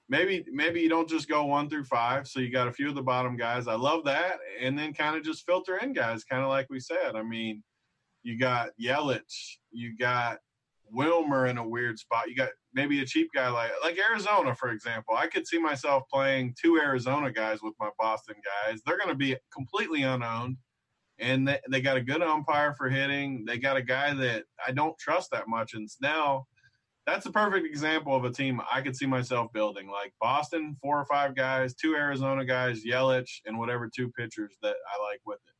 maybe maybe you don't just go one through five, so you got a few of the bottom guys. I love that, and then kind of just filter in guys, kind of like we said. I mean, you got Yelich, you got Wilmer in a weird spot. You got maybe a cheap guy like like Arizona, for example. I could see myself playing two Arizona guys with my Boston guys. They're going to be completely unowned, and they, they got a good umpire for hitting. They got a guy that I don't trust that much and Snell. That's a perfect example of a team I could see myself building. Like Boston, four or five guys, two Arizona guys, Yelich, and whatever two pitchers that I like with it.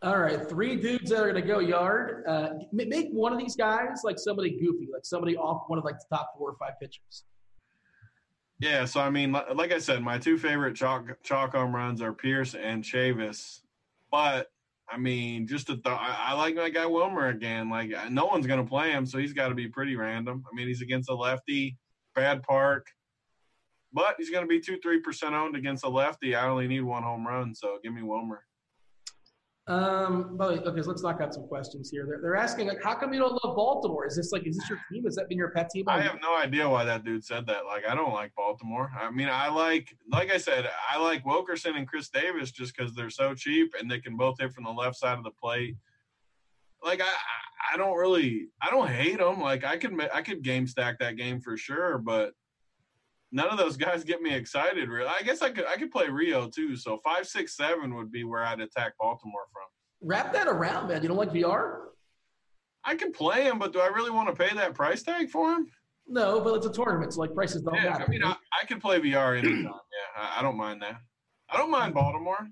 All right, three dudes that are going to go yard. Uh, make one of these guys like somebody goofy, like somebody off one of like the top four or five pitchers. Yeah, so I mean, like I said, my two favorite chalk chalk home runs are Pearce and Chavis. But I mean, just to th- I, I, like my guy Wilmer again. Like no one's going to play him, so he's got to be pretty random. I mean, he's against a lefty, bad park, but he's going to be two three percent owned against a lefty. I only need one home run, so give me Wilmer. Um, but okay, so let's knock out some questions here. They're, they're asking like, how come you don't love Baltimore? Is this like, is this your team? Has that been your pet team? I have no idea why that dude said that. Like, I don't like Baltimore. I mean, I like, like I said, I like Wilkerson and Chris Davis just because they're so cheap and they can both hit from the left side of the plate. Like, I, I don't really, I don't hate them. Like, I could, I could game stack that game for sure, but none of those guys get me excited. Really, I guess I could I could play Rio too. So five, six, seven would be where I'd attack Baltimore from. Wrap that around, man. You don't like VR? I can play him, but do I really want to pay that price tag for him? No, but it's a tournament, so like prices don't yeah, matter. I mean, I, I can play VR anytime. yeah, I, I don't mind that. I don't mind Baltimore.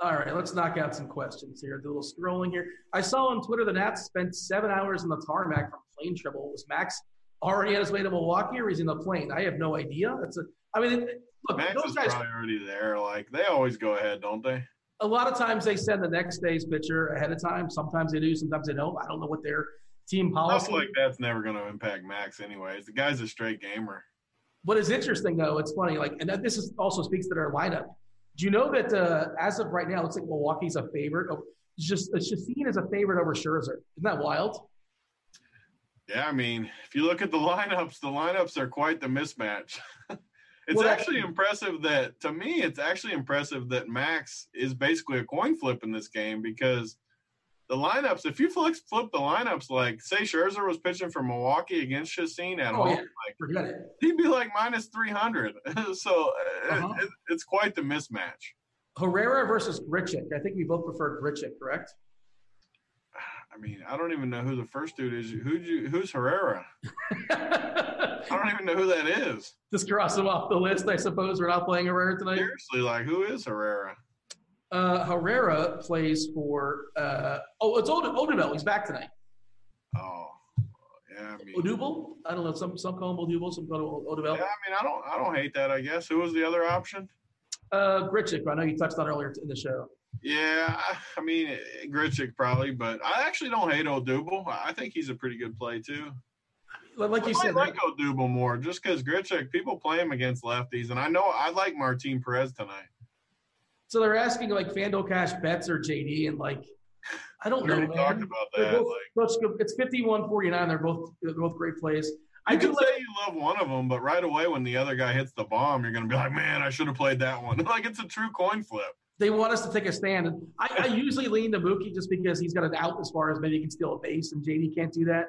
All right, let's knock out some questions here. Do a little scrolling here. I saw on Twitter the Nats spent seven hours in the tarmac from plane trouble. It was Max already on his way to Milwaukee, or he's in the plane? I have no idea. That's a. I mean, look, Max those is guys probably already there. Like they always go ahead, don't they? A lot of times they send the next day's pitcher ahead of time. Sometimes they do. Sometimes they don't. I don't know what their team policy. Stuff like that's never going to impact Max, anyways. The guy's a straight gamer. What is interesting though, it's funny. Like, and this is also speaks to their lineup. Do you know that uh, as of right now, it looks like Milwaukee's a favorite. It's just seen as a favorite over Scherzer. Isn't that wild? Yeah, I mean, if you look at the lineups, the lineups are quite the mismatch. it's well, actually impressive that to me, it's actually impressive that Max is basically a coin flip in this game because the lineups, if you flip, flip the lineups, like say Scherzer was pitching for Milwaukee against Chacin at oh, home, yeah. like Forget it. he'd be like minus three hundred. so uh-huh. it, it, it's quite the mismatch. Herrera versus Grichuk. I think we both prefer Grichuk, correct? I mean, I don't even know who the first dude is. Who you? Who's Herrera? I don't even know who that is. Just cross him off the list, I suppose. We're not playing Herrera tonight. Seriously, like who is Herrera? Uh, Herrera plays for. Uh, oh, it's Od- Odubel. He's back tonight. Oh, yeah. I mean, Odubel. I don't know. Some some call him Odubel. Some call him Odubel. Yeah, I mean, I don't I don't hate that. I guess. Who was the other option? Uh, Grichuk. I know you touched on earlier in the show. Yeah, I mean Grichuk probably, but I actually don't hate Odubel. I think he's a pretty good play too. Like you I said, like Odubel more just because Grichuk people play him against lefties, and I know I like Martin Perez tonight. So they're asking like FanDuel Cash bets or JD, and like I don't know, talked about that. both Like, it's 51-49. They're both they're both great plays. I you do can like say you love one of them, but right away when the other guy hits the bomb, you're gonna be like, "Man, I should have played that one." like it's a true coin flip. They want us to take a stand. And I, I usually lean to Mookie just because he's got an out as far as maybe he can steal a base, and JD can't do that.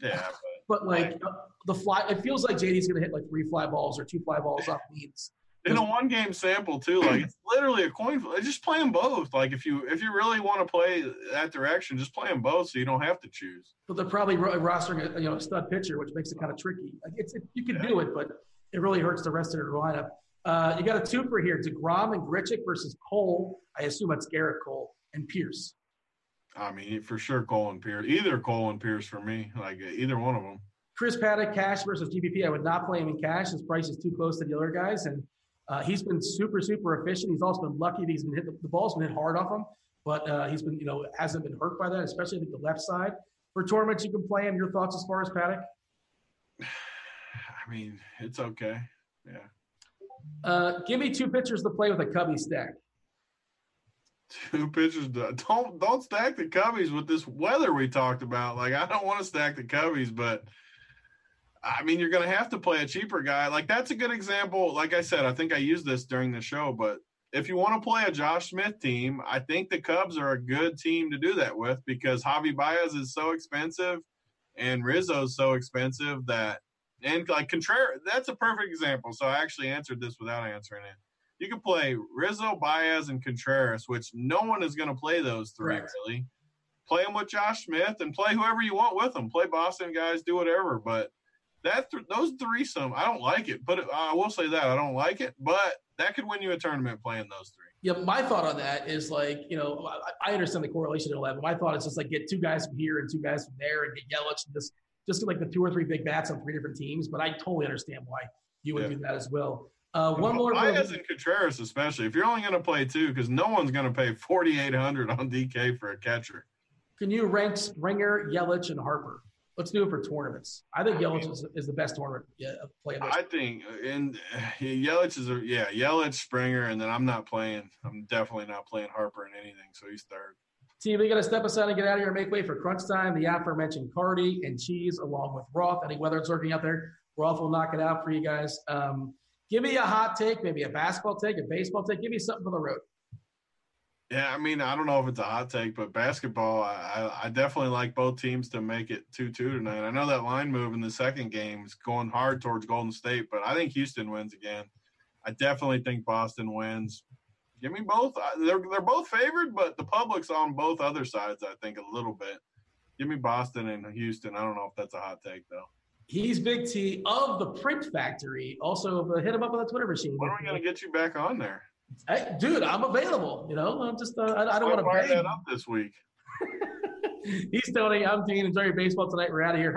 Yeah, But like uh, the fly, it feels like JD's going to hit like three fly balls or two fly balls off Means. in a one game sample too, like it's literally a coin flip. Just play them both. Like if you if you really want to play that direction, just play them both so you don't have to choose. But they're probably ro- rostering a you know a stud pitcher, which makes it kind of tricky. Like it's it, you can do it, but it really hurts the rest of your lineup. Uh, you got a twofer here: DeGrom and Grichuk versus Cole. I assume that's Gerrit Cole and Pearce. I mean, for sure, Cole and Pearce. Either Cole and Pearce for me. Like either one of them. Chris Paddack, cash versus GPP. I would not play him in cash. His price is too close to the other guys, and uh, he's been super, super efficient. He's also been lucky that he's been hit. The, the ball's been hit hard off him, but uh, he's been, you know, hasn't been hurt by that, especially I think the left side. For tournaments, you can play him. Your thoughts as far as Paddack? I mean, it's okay. Yeah. Uh, give me two pitchers to play with a Cubby stack. Two pitchers. to- Don't don't stack the Cubbies with this weather we talked about. Like I don't want to stack the Cubbies, but I mean you're gonna have to play a cheaper guy. Like that's a good example. Like I said, I think I used this during the show, but if you want to play a Josh Smith team, I think the Cubs are a good team to do that with because Javi Baez is so expensive and Rizzo's so expensive that and like Contreras, that's a perfect example. So I actually answered this without answering it. You can play Rizzo, Baez, and Contreras, which no one is going to play those three Correct. really. Play them with Josh Smith and play whoever you want with them. Play Boston guys, do whatever. But that th- those threesome, I don't like it. But I will say that I don't like it. But that could win you a tournament playing those three. Yeah, my thought on that is like, you know, I, I understand the correlation at 11. My thought is just like get two guys from here and two guys from there and get Yelich and just, just get like the two or three big bats on three different teams. But I totally understand why you would Yeah. do that as well. Uh, one more. Baez and Contreras, especially if you're only going to play two, because no one's going to pay 4,800 on DK for a catcher. Can you rank Springer, Yelich, and Harper? Let's do it for tournaments. I think Yelich is, is the best tournament yeah, play. I think, and uh, Yelich is a yeah, Yelich, Springer, and then I'm not playing. I'm definitely not playing Harper in anything, so he's third. Team, we got to step aside and get out of here and make way for crunch time. The aforementioned Carty and Cheese, along with Roth. Any weather it's lurking out there, Roth will knock it out for you guys. Um, give me a hot take, maybe a basketball take, a baseball take. Give me something for the road. Yeah, I mean, I don't know if it's a hot take, but basketball, I, I, definitely like both teams to make it two-two tonight. I know that line move in the second game is going hard towards Golden State, but I think Houston wins again. I definitely think Boston wins. Give me both. They're they're both favored, but the public's on both other sides. I think a little bit. Give me Boston and Houston. I don't know if that's a hot take though. He's Big T of the Print Factory. Also, uh, hit him up on the Twitter machine. When are we gonna get you back on there? Hey, dude, I'm available. You know, I'm just, uh, I, I don't want to that up this week. He's Tony. I'm Dean. Enjoy your baseball tonight. We're out of here.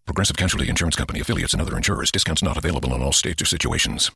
Progressive Casualty Insurance Company affiliates and other insurers. Discounts not available in all states or situations.